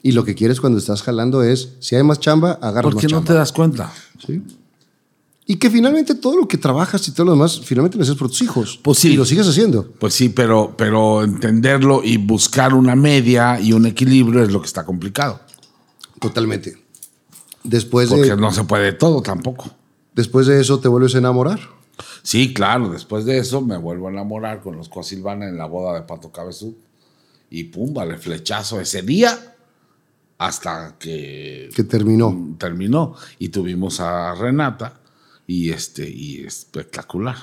Y lo que quieres cuando estás jalando es, si hay más chamba, agarras ¿Por más qué no chamba. te das cuenta? Sí. Y que finalmente todo lo que trabajas y todo lo demás, finalmente lo haces por tus hijos. Pues sí. Y lo sigues haciendo. Pues sí, pero, pero entenderlo y buscar una media y un equilibrio es lo que está complicado. Totalmente. Después Porque de, no se puede todo tampoco. después de eso te vuelves a enamorar. Sí, claro, después de eso me vuelvo a enamorar con los Coasilvana en la boda de Pato Cabezud. Y pum, vale, flechazo ese día hasta que Que terminó. terminó. Y tuvimos a Renata y este, y espectacular.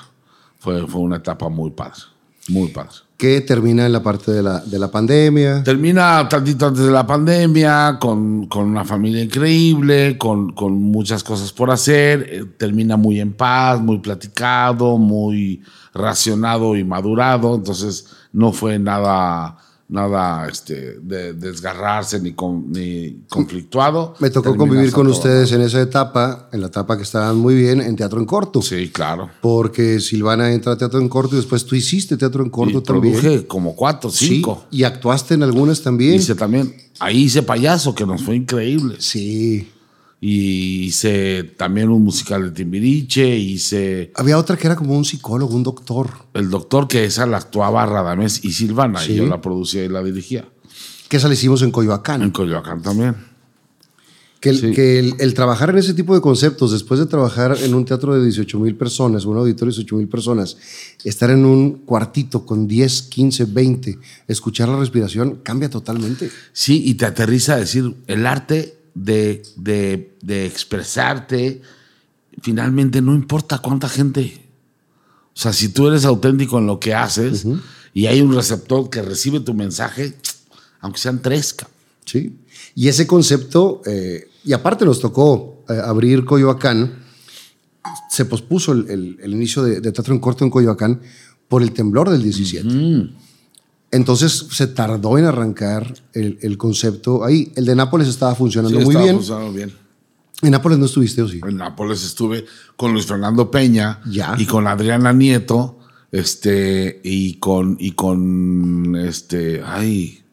Fue, fue una etapa muy padre, muy padre. Que termina en la parte de la, de la pandemia. Termina tantito antes de la pandemia, con, con una familia increíble, con, con muchas cosas por hacer. eh, termina muy en paz, muy platicado, muy racionado y madurado. Entonces no fue nada, nada este, de desgarrarse ni, con- ni conflictuado. Me tocó convivir con todo. ustedes en esa etapa, en la etapa que estaban muy bien en teatro en corto. Sí, claro. Porque Silvana entra a teatro en corto y después tú hiciste teatro en corto Y también. produje como cuatro, Sí, cinco. y actuaste en algunas también. Hice también. Ahí hice payaso, que nos fue increíble. Sí. Y hice también un musical de Timbiriche, hice Había otra que era como un psicólogo, un doctor. El Doctor, que esa la actuaba Radamés y Silvana, Sí. y yo la producía y la dirigía. Que esa la hicimos en Coyoacán. En Coyoacán también. Que, el, Sí. que el, el trabajar en ese tipo de conceptos, después de trabajar en un teatro de 18 mil personas, un auditorio de 18 mil personas, estar en un cuartito con 10, 15, 20, escuchar la respiración, cambia totalmente. Sí, y te aterriza a decir, el arte de, de- de expresarte, finalmente no importa cuánta gente. O sea, si tú eres auténtico en lo que haces y hay un receptor que recibe tu mensaje, aunque sean tres, cabrón. ¿sí? Y ese concepto, eh, y aparte nos tocó eh, abrir Coyoacán, se pospuso el, el- el inicio de, de teatro en corto en Coyoacán por el temblor del 17. Entonces se tardó en arrancar el, el concepto ahí. El de Nápoles estaba funcionando Sí, muy estaba bien. funcionando bien. En Nápoles no estuviste, ¿o sí? En Nápoles estuve con Luis Fernando Peña Ya. y con Adriana Nieto, este, y con, y con este, ay,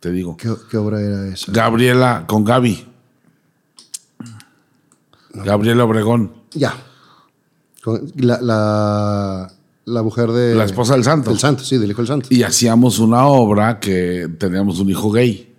te digo, ¿Qué, qué obra era esa? Gabriela, con Gaby. Gabriela Obregón, Ya. La, la mujer de... la esposa del santo. Del santo, sí, del hijo del santo. Y hacíamos una obra que teníamos un hijo gay,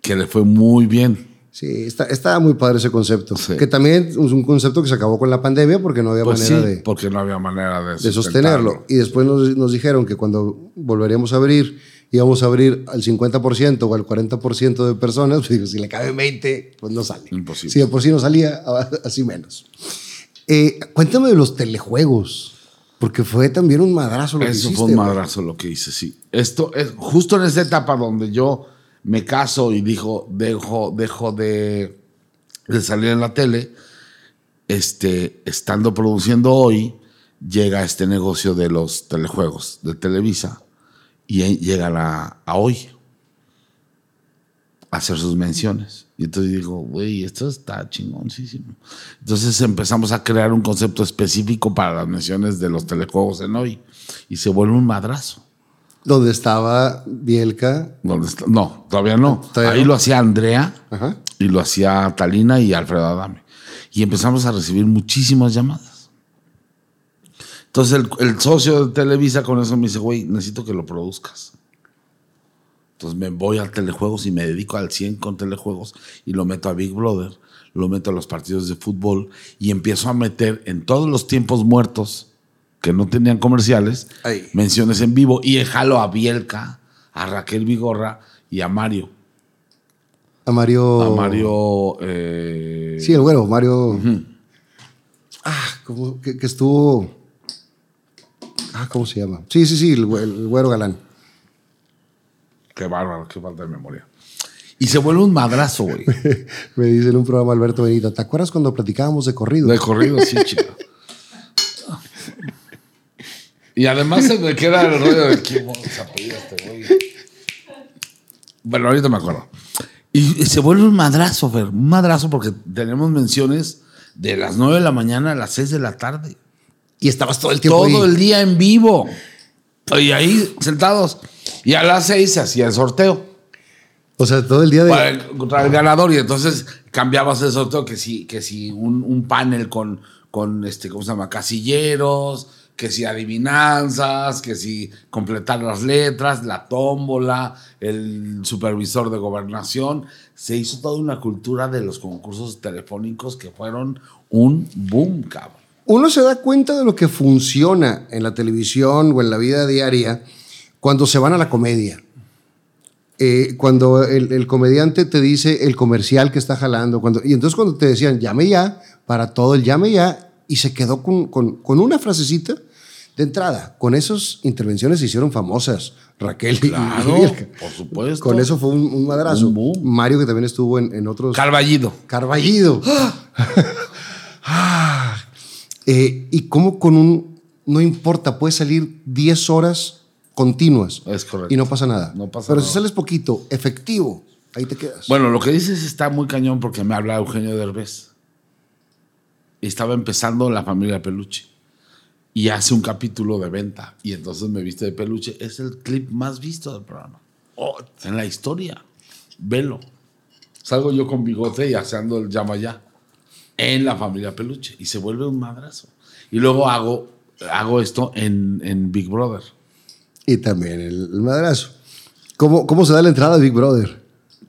que le fue muy bien. Sí, está, estaba muy padre ese concepto. Sí. Que también es un concepto que se acabó con la pandemia porque no había Pues sí, manera de, porque no había manera de, de sostenerlo. Y después nos, nos dijeron que cuando volveríamos a abrir, íbamos a abrir al 50% o al 40% de personas. Pues digo, si le caben 20, pues no sale. Imposible. Si de por sí no salía, así menos. Eh, cuéntame de los telejuegos, porque fue también un madrazo lo que Eso hiciste. fue un madrazo lo que hice, sí. Esto es justo en esa etapa donde yo me caso y dijo, dejo, dejo de, de salir en la tele, este, estando produciendo hoy, llega este negocio de los telejuegos de Televisa y llega la, a hoy a hacer sus menciones. Y entonces digo, güey, esto está chingoncísimo. Entonces empezamos a crear un concepto específico para las menciones de los telejuegos en hoy. Y se vuelve un madrazo. Donde estaba Bielka. ¿Dónde está? No, todavía no. ¿Todavía Ahí no? lo hacía Andrea Ajá. y lo hacía Talina y Alfredo Adame. Y empezamos a recibir muchísimas llamadas. Entonces el, el socio de Televisa con eso me dice, güey, necesito que lo produzcas. Entonces me voy al telejuegos y me dedico al 100 con telejuegos y lo meto a Big Brother, lo meto a los partidos de fútbol y empiezo a meter en todos los tiempos muertos que no tenían comerciales, menciones en vivo y jalo a Bielka, a Raquel Vigorra y a Mario. A Mario. A Mario. eh, Sí, el güero, Mario. Ah, como que, que estuvo. Ah, ¿cómo se llama? Sí, sí, sí, el güero galán. Qué bárbaro, qué falta de memoria. Y se vuelve un madrazo, güey. Me dice en un programa Alberto Benito, ¿te acuerdas cuando platicábamos de corrido? De corrido, sí, chico. Y además se me queda el rollo de que se este güey. Bueno, ahorita me acuerdo. Y y se vuelve un madrazo, Fer. Un madrazo porque tenemos menciones de las 9 de la mañana a las 6 de la tarde. Y estabas todo el tiempo Todo ahí. el día en vivo. Y ahí sentados. Y a las seis se hacía el sorteo O sea, todo el día de... para encontrar el ganador. Y entonces cambiabas el sorteo que si, que si un, un panel con, con este, ¿cómo se llama? Casilleros, que si adivinanzas, que si completar las letras, la tómbola, el supervisor de gobernación. Se hizo toda una cultura de los concursos telefónicos que fueron un boom, cabrón. Uno se da cuenta de lo que funciona en la televisión o en la vida diaria cuando se van a la comedia. Eh, cuando el, el comediante te dice el comercial que está jalando, cuando, y entonces cuando te decían llame ya, para todo el llame ya, y se quedó con, con- con una frasecita de entrada. Con esas intervenciones se hicieron famosas Raquel y- y Claro, Bielka. por supuesto. Con eso fue un, un madrazo. Un. Mario, que también estuvo en, en otros. Carballido. Carballido. Eh, y cómo con un. No importa, puedes salir 10 horas continuas. Es correcto. Y no pasa nada. No pasa Pero nada. si sales poquito, efectivo, ahí te quedas. Bueno, lo que dices está muy cañón porque me habla Eugenio Derbez. Estaba empezando la familia Peluche. Y hace un capítulo de venta. Y entonces me viste de peluche. Es el clip más visto del programa. Oh, en la historia. Velo. Salgo yo con bigote y haciendo el llama ya. En la familia Peluche. Y se vuelve un madrazo. Y luego hago, hago esto en, en Big Brother. Y también el, el madrazo. ¿Cómo, ¿Cómo se da la entrada a Big Brother?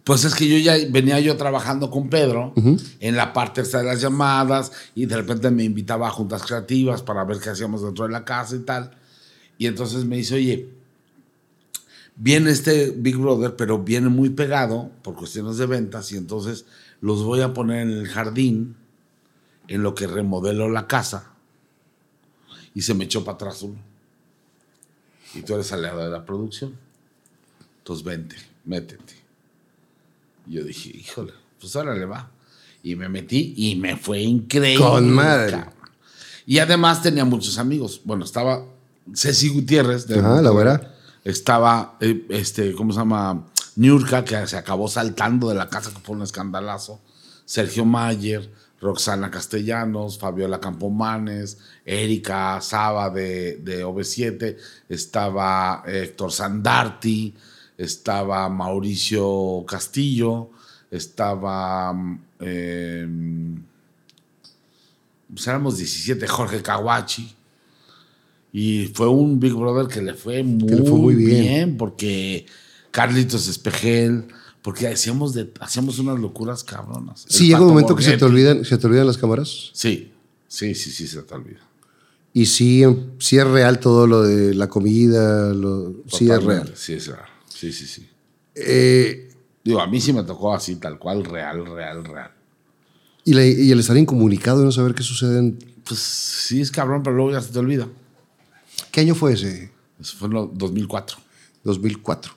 Pues es que yo ya venía yo trabajando con Pedro en la parte de las llamadas y de repente me invitaba a juntas creativas para ver qué hacíamos dentro de la casa y tal. Y entonces me dice, oye, viene este Big Brother, pero viene muy pegado por cuestiones de ventas y entonces los voy a poner en el jardín en lo que remodelo la casa. Y se me echó para atrás uno. Y tú eres aliado de la producción. Entonces vente, métete. Y yo dije, híjole, pues ahora le va. Y me metí y me fue increíble. Con madre. cabrón. Y además tenía muchos amigos. Bueno, estaba Ceci Gutiérrez. de Ajá, la güera. Estaba, eh, este, ¿cómo se llama? Niurka, que se acabó saltando de la casa, que fue un escandalazo. Sergio Mayer, Roxana Castellanos, Fabiola Campomanes, Erika Saba de, de OV7, estaba Héctor Sandarti, estaba Mauricio Castillo, estaba. eh, pues éramos 17, Jorge Kawachi. Y fue un Big Brother que le fue muy, le fue muy bien. bien. porque Carlitos Espejel, porque hacíamos, de, hacíamos unas locuras cabronas. Sí, El llega un momento que se te, olvidan, se te olvidan las cámaras. Sí, sí, sí, sí, se te olvida. Y sí, sí es real todo lo de la comida. Lo, sí es real. Sí, es real. Sí, sí, sí. Eh, Digo, a mí sí me tocó así, tal cual, real, real, real. y, la- y el estar incomunicado y no saber qué sucede. en- Pues sí es cabrón, pero luego ya se te olvida. ¿Qué año fue ese? Eso fue en el 2004. 2004.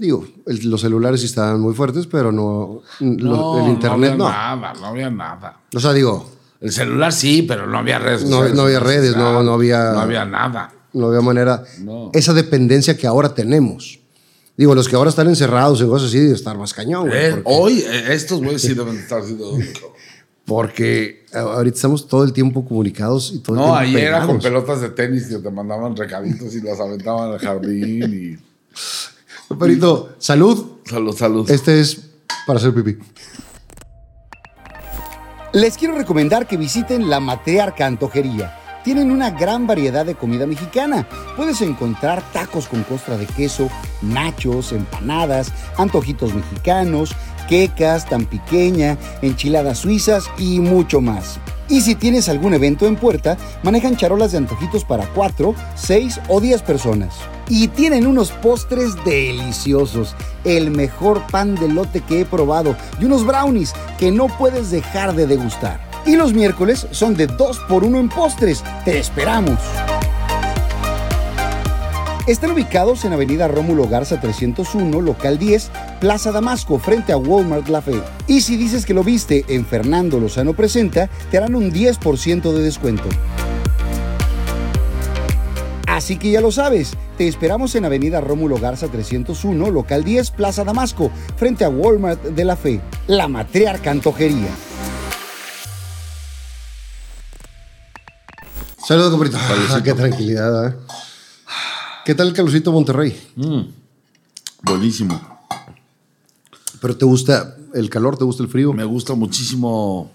Digo, el- los celulares sí estaban muy fuertes, pero no, No, el internet no. no. había nada, no había nada. O sea, digo, El celular sí, pero no había redes No- no había redes, no- no había- No había nada. no había manera. No. Esa dependencia que ahora tenemos. Digo, los que ahora están encerrados en cosas así, de estar más cañón, güey. Eh, porque, hoy eh, estos güeyes sí deben estar haciendo... porque ahorita estamos todo el tiempo comunicados y todo el No, tiempo ayer era con pelotas de tenis que te mandaban recaditos y las aventaban al jardín y... Perito, salud. Salud, salud. Este es para hacer pipí. Les quiero recomendar que visiten la Matriarca Antojería. Tienen una gran variedad de comida mexicana. Puedes encontrar tacos con costra de queso, nachos, empanadas, antojitos mexicanos, quecas tan pequeña, enchiladas suizas y mucho más. Y si tienes algún evento en puerta, manejan charolas de antojitos para 4, 6 o 10 personas. Y tienen unos postres deliciosos, el mejor pan de lote que he probado y unos brownies que no puedes dejar de degustar. Y los miércoles son de 2 por 1 en postres. ¡Te esperamos! Están ubicados en Avenida Rómulo Garza 301, local 10, Plaza Damasco, frente a Walmart La Fe. Y si dices que lo viste en Fernando Lozano Presenta, te harán un 10% de descuento. Así que ya lo sabes, te esperamos en Avenida Rómulo Garza 301, local 10, Plaza Damasco, frente a Walmart de La Fe, la matriarca antojería. Saludos, compadrito. Ah, qué tranquilidad, ¿eh? ¿Qué tal el calorcito Monterrey? Buenísimo. ¿Pero te gusta el calor? ¿Te gusta el frío? Me gusta muchísimo.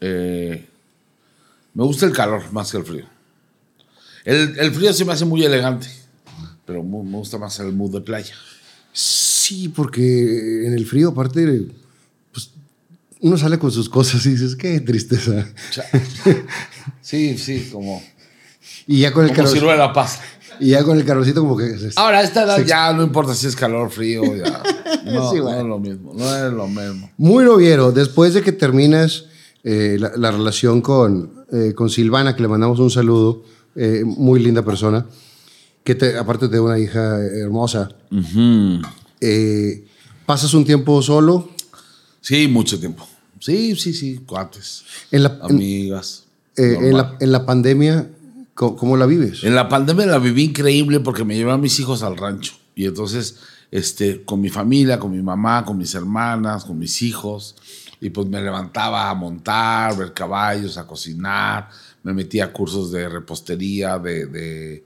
eh, me gusta el calor más que el frío. El, el frío se me hace muy elegante, pero me gusta más el mood de playa. Sí, porque en el frío, aparte, pues uno sale con sus cosas y dices, qué tristeza. Sí, sí, como, Y ya con el calor. sirve la paz. Y ya con el calorcito, como que. se- Ahora, a esta edad ya no importa si es calor frío, ya. No, Sí, no bueno. es lo mismo, no es lo mismo. Muy noviero, después de que terminas eh, la, la relación con, eh, con Silvana, que le mandamos un saludo, eh, muy linda persona, que te- aparte de una hija hermosa, eh, pasas un tiempo solo Sí, mucho tiempo. Sí, sí, sí, cuates, en la, amigas. eh, en la, en la pandemia, ¿cómo, cómo la vives? En la pandemia la viví increíble porque me llevé a mis hijos al rancho. Y entonces, este, con mi familia, con mi mamá, con mis hermanas, con mis hijos. Y pues me levantaba a montar, ver caballos, a cocinar. Me metía a cursos de repostería, de, de,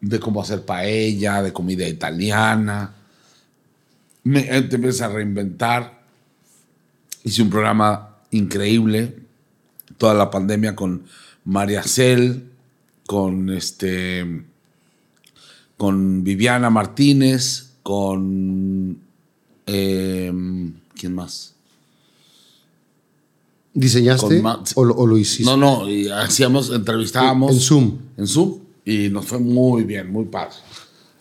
de cómo hacer paella, de comida italiana. Me eh, te empiezas a reinventar. Hice un programa increíble toda la pandemia con María Cel, con este con Viviana Martínez, con em, ¿quién más? ¿Diseñaste o, lo, o lo hiciste? No, no, y hacíamos, entrevistábamos. En Zoom. En Zoom. Y nos fue muy bien, muy padre.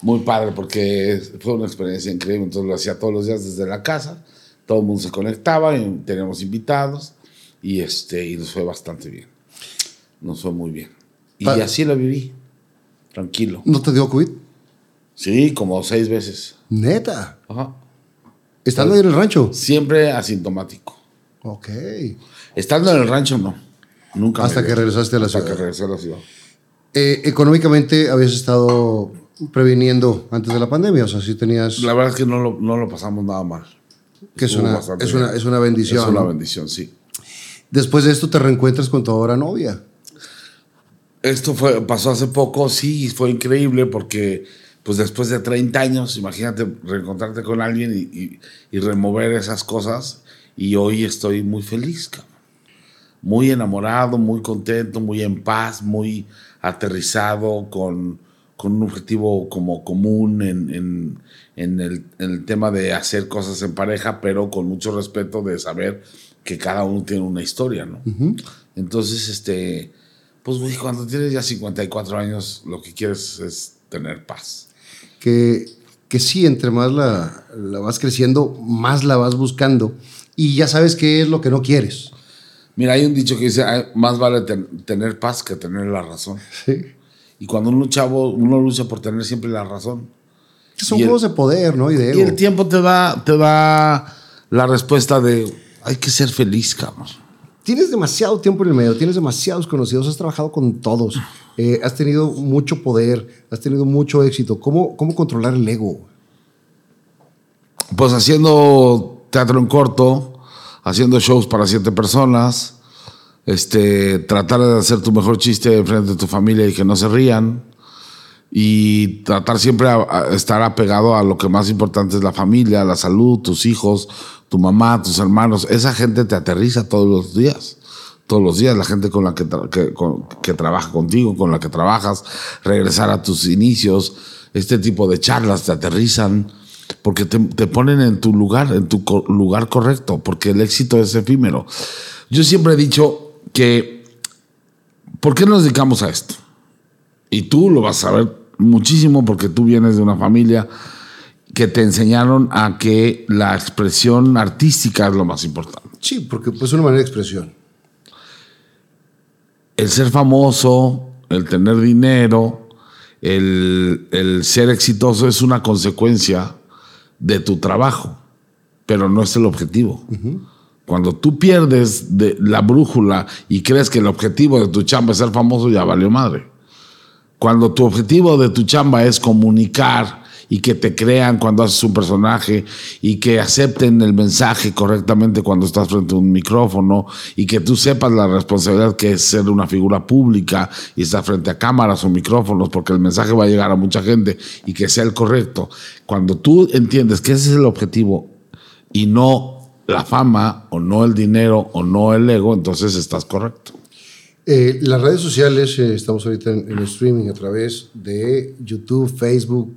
Muy padre porque fue una experiencia increíble. Entonces lo hacía todos los días desde la casa. Todo el mundo se conectaba y teníamos invitados. Y, este, y nos fue bastante bien. Nos fue muy bien. Y así lo viví. Tranquilo. ¿No te dio COVID? Sí, como seis veces. Neta. Ajá. Estando ahí en el rancho. Siempre asintomático. Ok. Estando en el rancho, no. Nunca. Hasta que regresaste a la Hasta ciudad. que regresé a la ciudad. Eh, económicamente habías estado previniendo antes de la pandemia, o sea, si tenías, La verdad es que no lo, no lo pasamos nada mal. que es una, bastante es, una, bien. es una bendición. Es una bendición, sí. Después de esto te reencuentras con tu ahora novia. Esto fue, pasó hace poco, sí, fue increíble porque pues después de 30 años, imagínate reencontrarte con alguien y, y- y remover esas cosas y hoy estoy muy feliz, cabrón. Muy enamorado, muy contento, muy en paz, muy aterrizado con, con un objetivo como común en, en- en el, en el tema de hacer cosas en pareja, pero con mucho respeto de saber que cada uno tiene una historia, ¿no? Entonces, este, pues, güey, cuando tienes ya 54 años, lo que quieres es tener paz. Que, que sí, entre más la, la vas creciendo, más la vas buscando y ya sabes qué es lo que no quieres. Mira, hay un dicho que dice, "Ay, más vale ten- tener paz que tener la razón. Sí. Y cuando uno chavo, uno lucha por tener siempre la razón. Son el- juegos de poder, ¿no? Y de Y el tiempo te da, te da la respuesta de, hay que ser feliz, cabrón. Tienes demasiado tiempo en el medio, tienes demasiados conocidos, has trabajado con todos, eh, has tenido mucho poder, has tenido mucho éxito. ¿Cómo, cómo controlar el ego? Pues haciendo teatro en corto, haciendo shows para siete personas, este, tratar de hacer tu mejor chiste frente de tu familia y que no se rían, y tratar siempre a, a estar apegado a lo que más importante es la familia, la salud, tus hijos, tu mamá, tus hermanos. Esa gente te aterriza todos los días. Todos los días, la gente con la que, tra- que trabaja contigo, con la que trabajas, regresar a tus inicios, este tipo de charlas te aterrizan porque te, te ponen en tu lugar, en tu lugar correcto, porque el éxito es efímero. Yo siempre he dicho que, ¿por qué nos dedicamos a esto? Y tú lo vas a saber muchísimo porque tú vienes de una familia que te enseñaron a que la expresión artística es lo más importante. Sí, porque pues es una manera de expresión. El ser famoso, el tener dinero, el, el ser exitoso es una consecuencia de tu trabajo, pero no es el objetivo. Cuando tú pierdes de la brújula y crees que el objetivo de tu chamba es ser famoso, ya valió madre. Cuando tu objetivo de tu chamba es comunicar y que te crean cuando haces un personaje y que acepten el mensaje correctamente cuando estás frente a un micrófono y que tú sepas la responsabilidad que es ser una figura pública y estar frente a cámaras o micrófonos porque el mensaje va a llegar a mucha gente y que sea el correcto. Cuando tú entiendes que ese es el objetivo y no la fama o no el dinero o no el ego, entonces estás correcto. Eh, las redes sociales, eh, estamos ahorita en, en, streaming a través de YouTube, Facebook,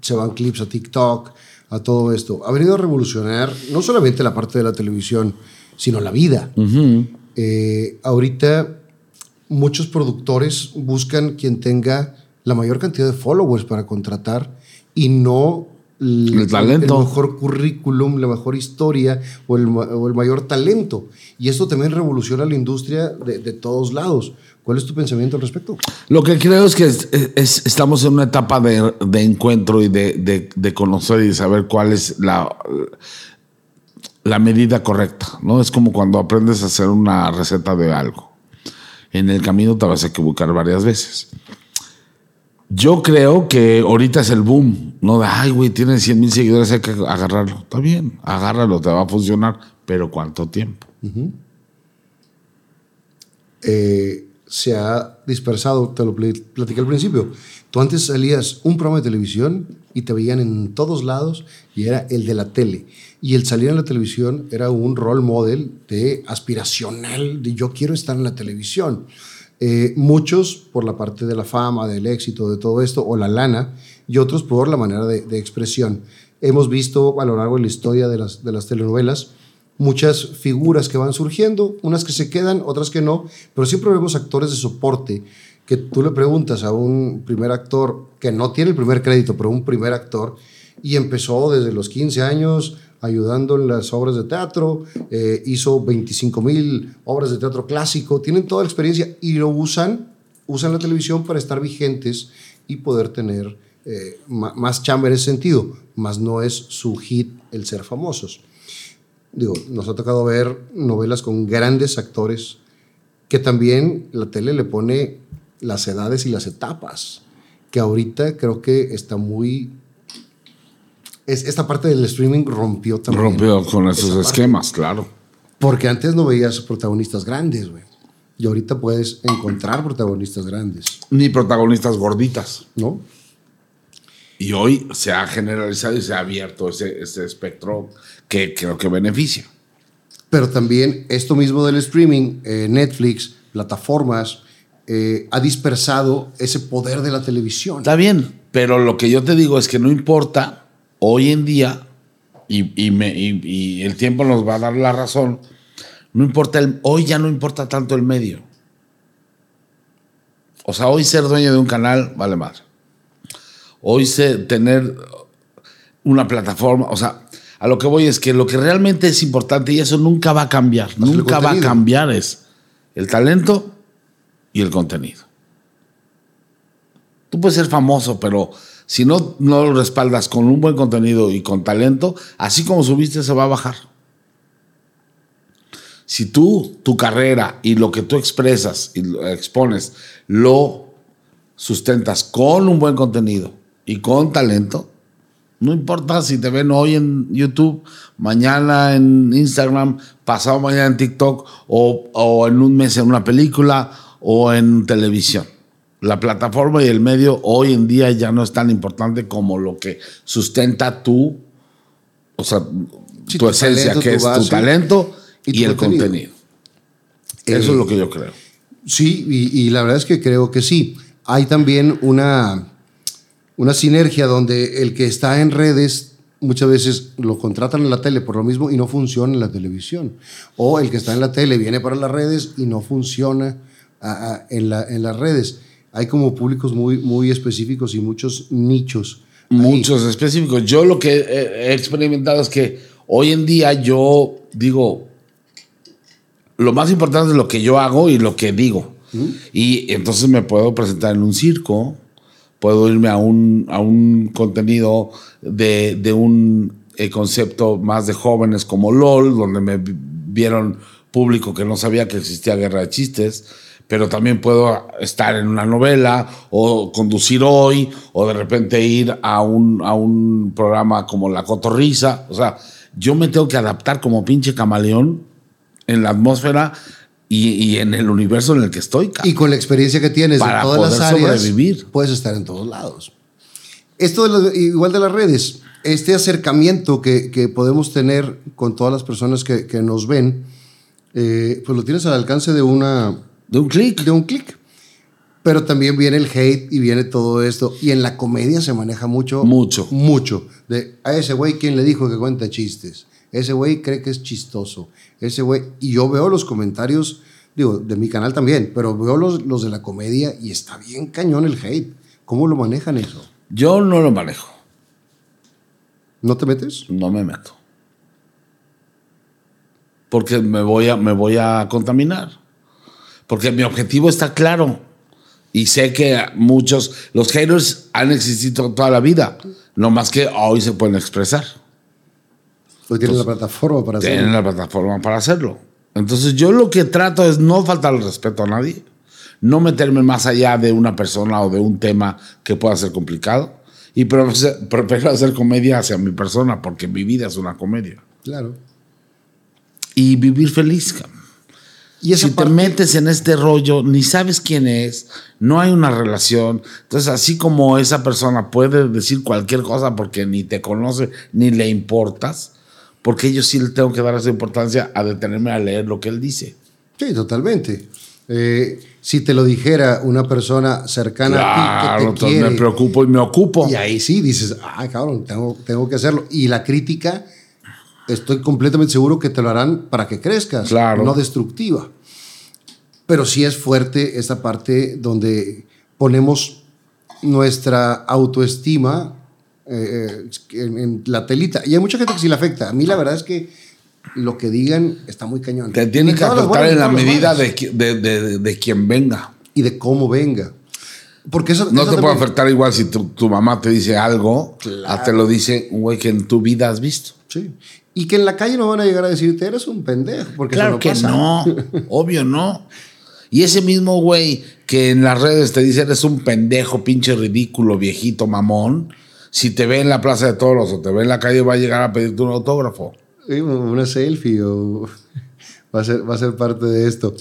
se van clips a TikTok, a todo esto. Ha venido a revolucionar no solamente la parte de la televisión, sino la vida. eh, ahorita muchos productores buscan quien tenga la mayor cantidad de followers para contratar y no el, talento. el mejor currículum, la mejor historia o el, o el, mayor talento. Y esto también revoluciona la industria de, de, todos lados. ¿Cuál es tu pensamiento al respecto? Lo que creo es que es, es, estamos en una etapa de, de encuentro y de, de, conocer y saber cuál es la, la medida correcta. ¿no? Es como cuando aprendes a hacer una receta de algo. En el camino te vas a equivocar varias veces. Yo creo que ahorita es el boom, ¿no? De, ay, güey, tiene 100 mil seguidores, hay que agarrarlo. Está bien, agárralo, te va a funcionar, pero ¿cuánto tiempo? Eh, se ha dispersado, te lo platiqué al principio. Tú antes salías un programa de televisión y te veían en todos lados y era el de la tele. Y el salir en la televisión era un role model de aspiracional, de yo quiero estar en la televisión. Eh, muchos por la parte de la fama, del éxito, de todo esto, o la lana, y otros por la manera de, de expresión. Hemos visto a lo largo de la historia de las, de las telenovelas muchas figuras que van surgiendo, unas que se quedan, otras que no, pero siempre vemos actores de soporte que tú le preguntas a un primer actor que no tiene el primer crédito, pero un primer actor, y empezó desde los 15 años ayudando en las obras de teatro, eh, hizo 25 mil obras de teatro clásico, tienen toda la experiencia y lo usan, usan la televisión para estar vigentes y poder tener eh, más chamba en ese sentido, más no es su hit el ser famosos. Digo, nos ha tocado ver novelas con grandes actores que también la tele le pone las edades y las etapas, que ahorita creo que está muy es, esta parte del streaming rompió también. Rompió con esos esquemas, claro. Porque antes no veías protagonistas grandes, güey. Y ahorita puedes encontrar protagonistas grandes. Ni protagonistas gorditas. ¿No? Y hoy se ha generalizado y se ha abierto ese, ese espectro que creo que beneficia. Pero también esto mismo del streaming, eh, Netflix, plataformas, eh, ha dispersado ese poder de la televisión. Está bien, pero lo que yo te digo es que no importa hoy en día, y, y, me, y, y, el tiempo nos va a dar la razón, no importa el, hoy ya no importa tanto el medio. O sea, hoy ser dueño de un canal vale más. Hoy ser, tener una plataforma, o sea, a lo que voy es que lo que realmente es importante y eso nunca va a cambiar, nunca va a cambiar es el talento y el contenido. Tú puedes ser famoso, pero si no, no lo respaldas con un buen contenido y con talento, así como subiste se va a bajar. Si tú, tu carrera y lo que tú expresas y lo expones, lo sustentas con un buen contenido y con talento, no importa si te ven hoy en YouTube, mañana en Instagram, pasado mañana en TikTok o, o en un mes en una película o en televisión la plataforma y el medio hoy en día ya no es tan importante como lo que sustenta tu, o sea, sí, tu, tu, esencia, talento, que es tu talento y, y el contenido. contenido. Eh, Eso es lo que yo creo. Sí, y, y, la verdad es que creo que sí. Hay también una, una sinergia donde el que está en redes muchas veces lo contratan en la tele por lo mismo y no funciona en la televisión. O el que está en la tele viene para las redes y no funciona a, a, en, la, en las redes hay como públicos muy, muy específicos y muchos nichos. Muchos ahí. específicos. Yo lo que he experimentado es que hoy en día yo digo, lo más importante es lo que yo hago y lo que digo. ¿Mm? Y entonces me puedo presentar en un circo, puedo irme a un, a un contenido de, de un eh, concepto más de jóvenes como LOL, donde me vieron público que no sabía que existía guerra de chistes pero también puedo estar en una novela o conducir hoy o de repente ir a un, a un programa como La Cotorriza. O sea, yo me tengo que adaptar como pinche camaleón en la atmósfera y, y en el universo en el que estoy. cabrón. Y con la experiencia que tienes Para en todas las poder áreas, sobrevivir. puedes estar en todos lados. Esto de igual de las redes, este acercamiento que, que podemos tener con todas las personas que, que nos ven, eh, pues lo tienes al alcance de una De un clic. de un clic. Pero también viene el hate y viene todo esto. Y en la comedia se maneja mucho. Mucho. Mucho. De a ese güey, ¿quién le dijo que cuenta chistes? Ese güey cree que es chistoso. Ese güey. Y yo veo los comentarios, digo, de mi canal también, pero veo los, los de la comedia y está bien cañón el hate. ¿Cómo lo manejan eso? Yo no lo manejo, ¿No te metes? no me meto. Porque me voy a, me voy a contaminar. Porque mi objetivo está claro. Y sé que muchos, los haters han existido toda la vida. No más que hoy se pueden expresar. Hoy tienen la plataforma para hacerlo. Tienen la plataforma para hacerlo. Entonces yo lo que trato es no faltar el respeto a nadie. No meterme más allá de una persona o de un tema que pueda ser complicado. Y prefiero hacer comedia hacia mi persona porque mi vida es una comedia. Claro. Y vivir feliz. Y si parte- te metes en este rollo, ni sabes quién es, no hay una relación. Entonces, así como esa persona puede decir cualquier cosa porque ni te conoce ni le importas, porque yo sí le tengo que dar esa importancia a detenerme a leer lo que él dice. Sí, totalmente. Eh, si te lo dijera una persona cercana a ti Claro, que te entonces quiere, me preocupo y me ocupo. Y ahí sí dices, ah, cabrón, tengo, tengo que hacerlo. Y la crítica, estoy completamente seguro que te lo harán para que crezcas, Claro. no destructiva. Pero sí es fuerte esta parte donde ponemos nuestra autoestima eh, en, en la telita. Y hay mucha gente que sí le afecta. A mí la verdad es que lo que digan está muy cañón. Te tiene Ni que afectar en la medida de, de, de- de quien venga. Y de cómo venga. Porque eso, No eso te puede también- afectar igual si tu, tu mamá te dice algo, a te lo dice un güey que en tu vida has visto. Sí. Y que en la calle no van a llegar a decirte, eres un pendejo. Porque eso Claro no que pasa. no, obvio no. Y ese mismo güey que en las redes te dice eres un pendejo, pinche ridículo, viejito, mamón, si te ve en la Plaza de Toros o te ve en la calle va a llegar a pedirte un autógrafo. Sí, Una selfie o va a, ser, va a ser parte de esto.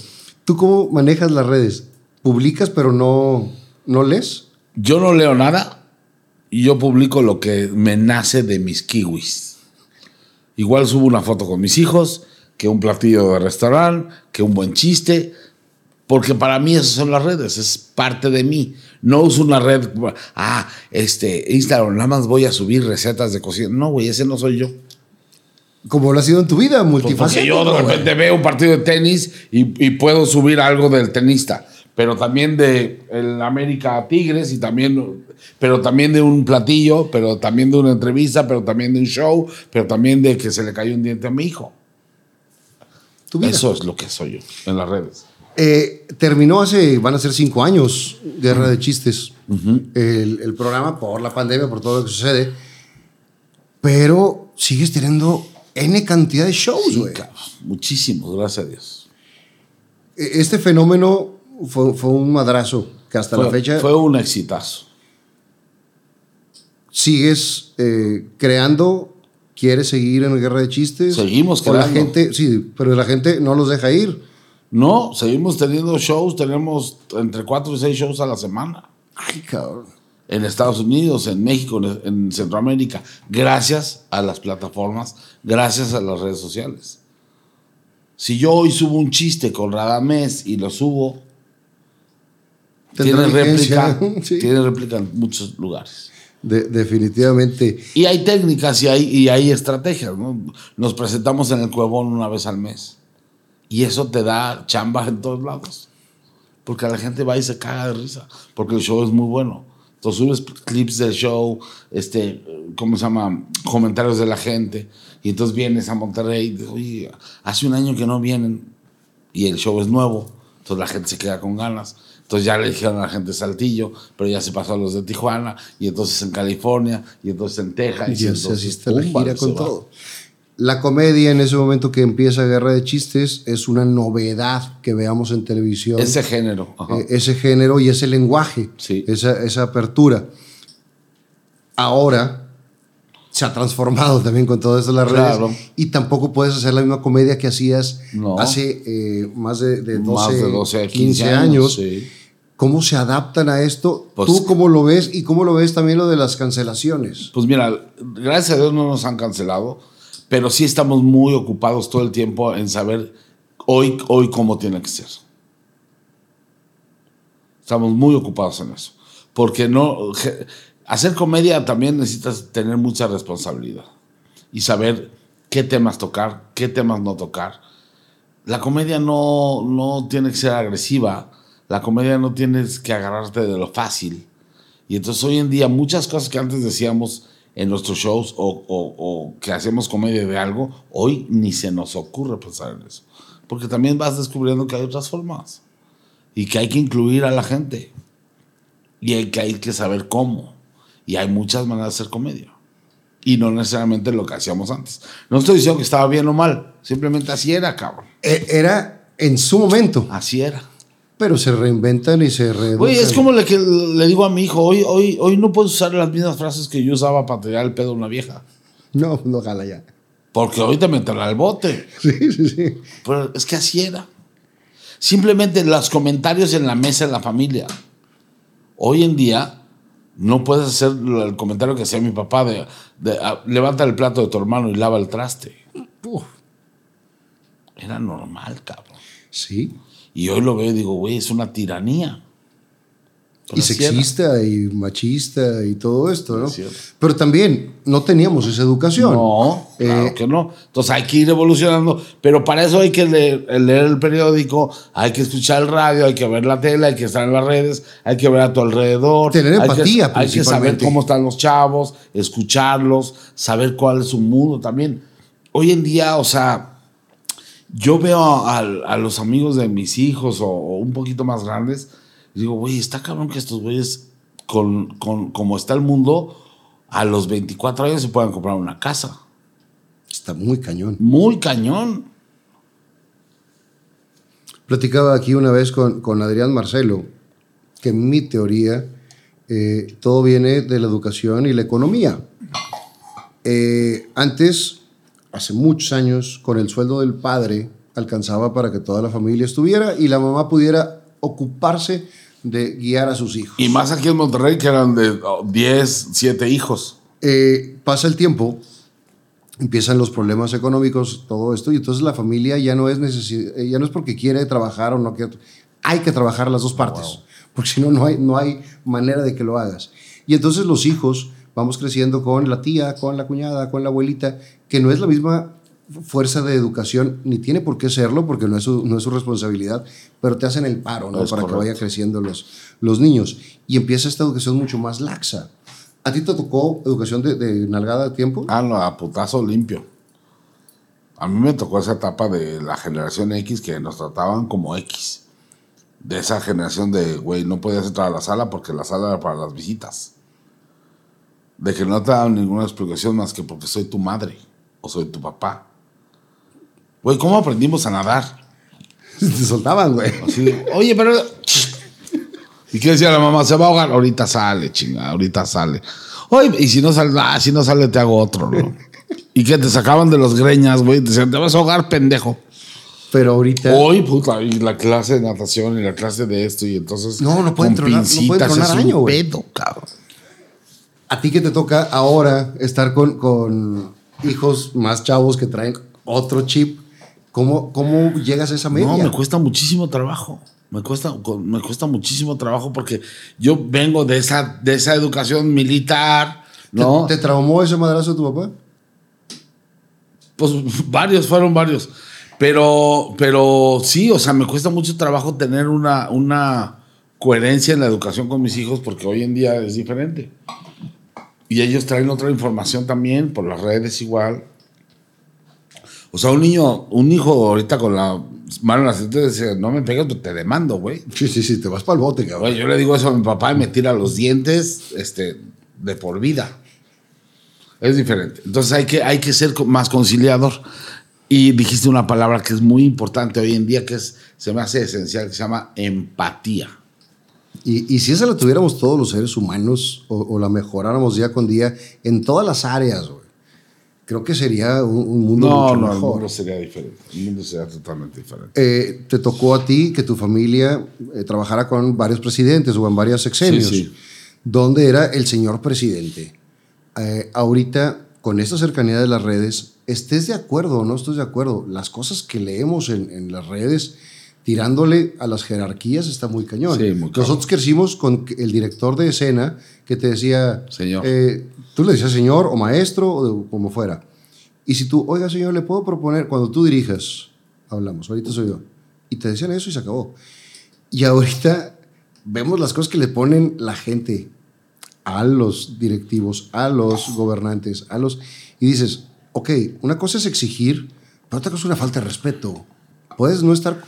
¿Tú cómo manejas las redes? ¿Publicas pero no, no lees? Yo no leo nada y yo publico lo que me nace de mis kiwis. Igual subo una foto con mis hijos, que un platillo de restaurante, que un buen chiste, porque para mí esas son las redes, es parte de mí. No uso una red, ah, este, Instagram, nada más voy a subir recetas de cocina. No, güey, ese no soy yo. Como lo ha sido en tu vida, Pues multifacético. porque yo de güey. repente veo un partido de tenis y, y puedo subir algo del tenista, pero también de el América Tigres y también, pero también de un platillo, pero también de una entrevista, pero también de un show, pero también de que se le cayó un diente a mi hijo. Eso es lo que soy yo en las redes. Eh, terminó hace, van a ser cinco años, Guerra de Chistes, el, el programa por la pandemia, por todo lo que sucede. Pero sigues teniendo N cantidad de shows, güey. Cabrón, Muchísimos, gracias a Dios. E- Este fenómeno fue, fue un madrazo que hasta la fecha fue un exitazo. sigues eh, creando, quieres seguir en Guerra de Chistes. Seguimos O la creando. gente, sí, pero la gente no los deja ir. No, seguimos teniendo shows, tenemos entre cuatro y seis shows a la semana. Ay, cabrón. en Estados Unidos, en México, en, en Centroamérica, gracias a las plataformas, gracias a las redes sociales. Si yo hoy subo un chiste con Radamés y lo subo, tiene réplica, sí. tiene réplica en muchos lugares. De- definitivamente. Y hay técnicas y hay, y hay estrategias. ¿no? Nos presentamos en el Cuevón una vez al mes. Y eso te da chamba en todos lados. Porque la gente va y se caga de risa. Porque el show es muy bueno. Entonces subes clips del show, este, ¿cómo se llama? Comentarios de la gente. Y entonces vienes a Monterrey y dices, oye, hace un año que no vienen y el show es nuevo. Entonces la gente se queda con ganas. Entonces ya le dijeron a la gente Saltillo, pero ya se pasó a los de Tijuana, y entonces en California, y entonces en Texas. Y así entonces, está la gira con todo. La comedia en ese momento que empieza Guerra de Chistes es una novedad que veamos en televisión. Ese género. ajá. Eh, ese género y ese lenguaje, Sí. esa, esa apertura. Ahora se ha transformado también con de las Claro. redes y tampoco puedes hacer la misma comedia que hacías No. hace eh, más de, de 12, Más de 12 a 15, 15 años. sí. ¿Cómo se adaptan a esto? Pues- ¿Tú cómo lo ves y cómo lo ves también lo de las cancelaciones? Pues mira, gracias a Dios no nos han cancelado, pero sí estamos muy ocupados todo el tiempo en saber hoy, hoy cómo tiene que ser. Estamos muy ocupados en eso. Porque no. Hacer comedia también necesitas tener mucha responsabilidad y saber qué temas tocar, qué temas no tocar. La comedia no, no tiene que ser agresiva, la comedia no tienes que agarrarte de lo fácil. Y entonces hoy en día muchas cosas que antes decíamos en nuestros shows o, o- o que hacemos comedia de algo, hoy ni se nos ocurre pensar en eso. Porque también vas descubriendo que hay otras formas y que hay que incluir a la gente y hay que, hay que saber cómo. Y hay muchas maneras de hacer comedia. Y no necesariamente lo que hacíamos antes. No estoy diciendo que estaba bien o mal, simplemente así era, cabrón. E- Era en su momento, Así era. Pero se reinventan y se reeducan. Oye, es como le, que le digo a mi hijo, hoy, hoy, hoy no puedes usar las mismas frases que yo usaba para tirar el pedo a una vieja. No, no jala ya. Porque hoy te meterá al bote. Sí, sí, sí. Pero es que así era. Simplemente los comentarios en la mesa en la familia. Hoy en día no puedes hacer el comentario que hacía mi papá de, de, ah, levanta el plato de tu hermano y lava el traste. Uf, Era normal, cabrón. sí. Y hoy lo veo y digo, güey, es una tiranía. Y sexista y machista y todo esto, ¿no? Es. Pero también no teníamos esa educación. No, claro Eh, que no. Entonces hay que ir evolucionando, pero para eso hay que leer, leer el periódico, hay que escuchar el radio, hay que ver la tele, hay que estar en las redes, hay que ver a tu alrededor. Tener hay que- empatía, Hay que, saber cómo están los chavos, escucharlos, saber cuál es su mundo también. Hoy en día, o sea, yo veo a, a los amigos de mis hijos o, o un poquito más grandes, y digo, güey, está cabrón que estos güeyes, con, con, como está el mundo, a los 24 años se puedan comprar una casa. Está muy cañón. Muy cañón. Platicaba aquí una vez con, con Adrián Marcelo que en mi teoría eh, todo viene de la educación y la economía. Eh, antes, hace muchos años, con el sueldo del padre alcanzaba para que toda la familia estuviera y la mamá pudiera ocuparse de guiar a sus hijos. Y más aquí en Monterrey, que eran de oh, 10, 7 hijos. Eh, pasa el tiempo, empiezan los problemas económicos, todo esto, y entonces la familia ya no es necesi- eh, ya no es porque quiere trabajar o no quiere, hay que trabajar las dos partes, porque si no, no hay, no hay manera de que lo hagas. Y entonces los hijos vamos creciendo con la tía, con la cuñada, con la abuelita, que no es la misma fuerza de educación, ni tiene por qué serlo, porque no es su, no es su responsabilidad, pero te hacen el paro, ¿no? Para que vaya creciendo los, los niños. Y empieza esta educación mucho más laxa. ¿A ti te tocó educación de, de nalgada de tiempo? Ah, no, a putazo limpio. A mí me tocó esa etapa de la generación X que nos trataban como X. De esa generación de, güey, no podías entrar a la sala porque la sala era para las visitas. De que no te daban ninguna explicación más que porque soy tu madre o soy tu papá. Güey, ¿cómo aprendimos a nadar? Te soltaban, güey. Así Oye, pero. ¿Y qué decía la mamá? Se va a ahogar. Ahorita sale, chinga, ahorita sale. Oye, y si no sale, ah, si no sale, te hago otro, ¿no? Y que te sacaban de los greñas, güey. Te decían, te vas a ahogar, pendejo. Pero ahorita. Hoy, puta, y la clase de natación y la clase de esto, y entonces. No, no pueden tronar- no pueden tronar año, güey. pedo, cabrón. A ti que te toca ahora estar con, con hijos más chavos que traen otro chip, ¿cómo, cómo llegas a esa media? No, me cuesta muchísimo trabajo. Me cuesta, me cuesta muchísimo trabajo porque yo vengo de esa, de esa educación militar, ¿Te, ¿no? ¿Te traumó ese madrazo de tu papá? Pues varios, fueron varios. Pero, pero sí, o sea, me cuesta mucho trabajo tener una, una coherencia en la educación con mis hijos porque hoy en día es diferente. Y ellos traen otra información también, por las redes igual. O sea, un niño, un hijo ahorita con la mano en la cintura dice, no me pegas, te demando, güey. Sí, sí, sí, te vas para el bote, cabrón. Güey, yo le digo eso a mi papá y me tira los dientes este, de por vida. Es diferente. Entonces hay que, hay que ser más conciliador. Y dijiste una palabra que es muy importante hoy en día, que es, se me hace esencial, que se llama empatía. Y, y si esa la tuviéramos todos los seres humanos o, o la mejoráramos día con día en todas las áreas, güey, creo que sería un, un mundo No, mucho no, el mejor. mundo sería diferente. El mundo sería totalmente diferente. Eh, te tocó a ti que tu familia eh, trabajara con varios presidentes o en varios sexenios, Sí, sí. donde era el señor presidente. Eh, ahorita, con esta cercanía de las redes, estés de acuerdo o no estés de acuerdo, las cosas que leemos en, en las redes tirándole a las jerarquías está muy cañón. Sí, muy. Nosotros crecimos con el director de escena que te decía, Señor. eh, tú le decías señor o maestro o de- como fuera. Y si tú, oiga señor, le puedo proponer, cuando tú dirijas, hablamos, ahorita soy yo. Y te decían eso y se acabó. Y ahorita vemos las cosas que le ponen la gente a los directivos, a los gobernantes, a los... Y dices, ok, una cosa es exigir, pero otra cosa es una falta de respeto. Puedes no estar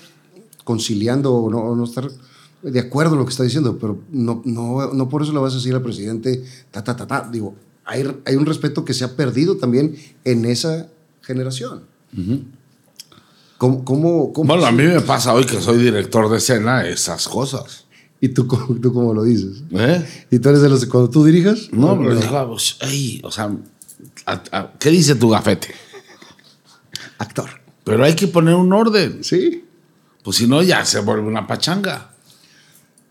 conciliando o no, o no estar de acuerdo en lo que está diciendo, pero no, no, no por eso le vas a decir al presidente, ta, ta, ta, ta. Digo, hay, hay un respeto que se ha perdido también en esa generación. ¿Cómo, cómo, cómo- Bueno, a mí me pasa hoy que soy director de escena esas cosas. ¿Y tú, cómo- tú cómo lo dices? ¿Eh? ¿Y tú eres de los cuando tú dirijas? No, ¿O pero digo, pues, ey, o sea, a- a- ¿qué dice tu gafete? Actor. Pero hay que poner un orden. Sí. Pues si no, ya se vuelve una pachanga.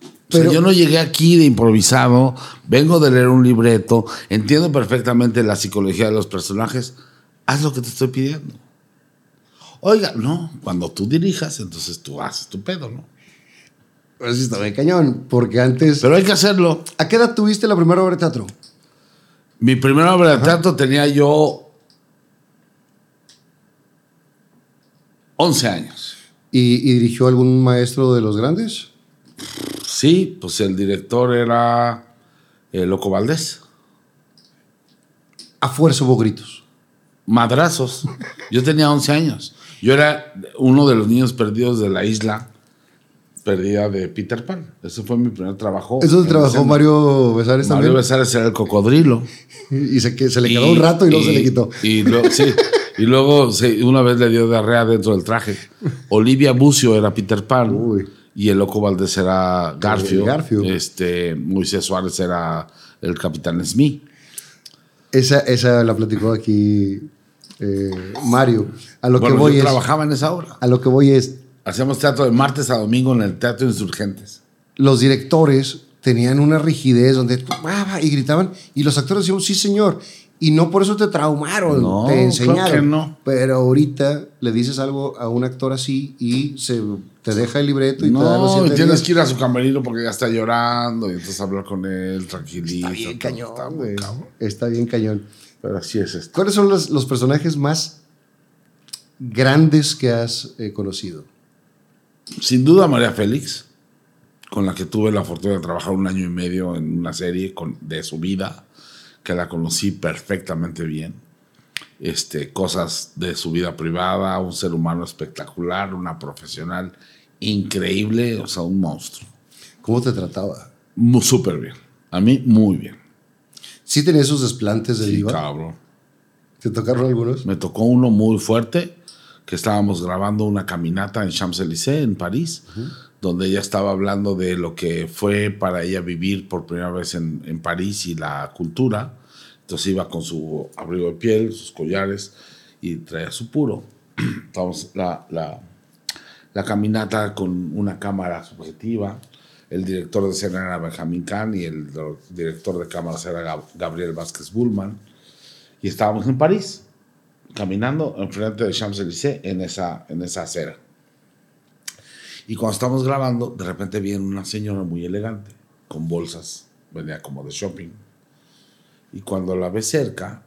O sea, Pero- yo no llegué aquí de improvisado, vengo de leer un libreto, entiendo perfectamente la psicología de los personajes. Haz lo que te estoy pidiendo. Oiga, no, cuando tú dirijas, entonces tú haces tu pedo, ¿no? Pero sí está bien cañón, porque antes... Pero hay que hacerlo. ¿A qué edad tuviste la primera obra de teatro? Mi primera obra de teatro tenía yo 11 años. ¿Y, y dirigió algún maestro de los grandes? Sí, pues el director era eh, Loco Valdés. A fuerza hubo gritos. Madrazos. Yo tenía 11 años. Yo era uno de los niños perdidos de la isla perdida de Peter Pan. Ese fue mi primer trabajo. Eso trabajó. Mario Besares Mario también. Besares era el cocodrilo. Y se, que- se le quedó un rato y luego se le quitó. Y, luego, sí, y luego una vez le dio diarrea dentro del traje. Olivia Bucio era Peter Pan. Uy. Y el Loco Valdés era Garfio. Garfio. Este, Moisés Suárez era el Capitán Smith. Esa, esa la platicó aquí eh, Mario. A lo Bueno, que voy yo es... trabajaba en esa obra. A lo que voy es... Hacíamos teatro de martes a domingo en el Teatro Insurgentes. Los directores tenían una rigidez donde y gritaban y los actores decían sí señor y no por eso te traumaron No, te claro enseñaron que no. pero ahorita le dices algo a un actor así y se te deja el libreto y te da los No, y siete tienes días. que ir a su camerino porque ya está llorando y entonces hablar con él tranquilito. está bien cañón está muy güey. cabrón. está bien cañón Pero así es esto. ¿cuáles son los, los personajes más grandes que has eh, conocido? Sin duda María Félix, con la que tuve la fortuna de trabajar un año y medio en una serie con- de su vida, que la conocí perfectamente bien. Este, cosas de su vida privada, un ser humano espectacular, una profesional increíble, o sea, un monstruo. ¿cómo te trataba? Súper bien. A mí, muy bien. ¿sí tenía esos desplantes de Sí, diva? cabrón. ¿te tocaron algunos? Me tocó uno muy fuerte, que estábamos grabando una caminata en Champs-Élysées, en París, donde ella estaba hablando de lo que fue para ella vivir por primera vez en, en París y la cultura. Entonces iba con su abrigo de piel, sus collares y traía su puro. Estábamos la, la, la caminata con una cámara subjetiva. El director de escena era Benjamin Kahn y el director de cámaras era Gab- Gabriel Vázquez Bullman. Y estábamos en París, caminando enfrente de Champs-Élysées en esa, en esa acera. Y cuando estamos grabando, de repente viene una señora muy elegante, con bolsas, venía como de shopping. Y cuando la ve cerca,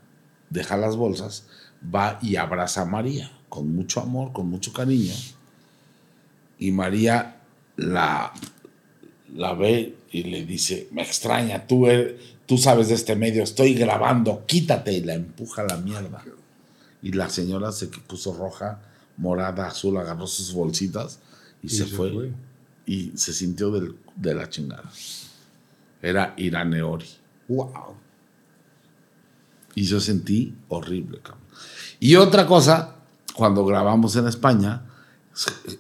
deja las bolsas, va y abraza a María, con mucho amor, con mucho cariño. Y María la, la ve y le dice, me extraña, tú, eres- tú sabes de este medio, estoy grabando, quítate, y la empuja a la mierda. Y la señora se puso roja, morada, azul, agarró sus bolsitas y, se, se fue. fue. Y se sintió del- de la chingada. Era Iraneori. ¡Wow! Y yo sentí horrible, cabrón. Y otra cosa, cuando grabamos en España,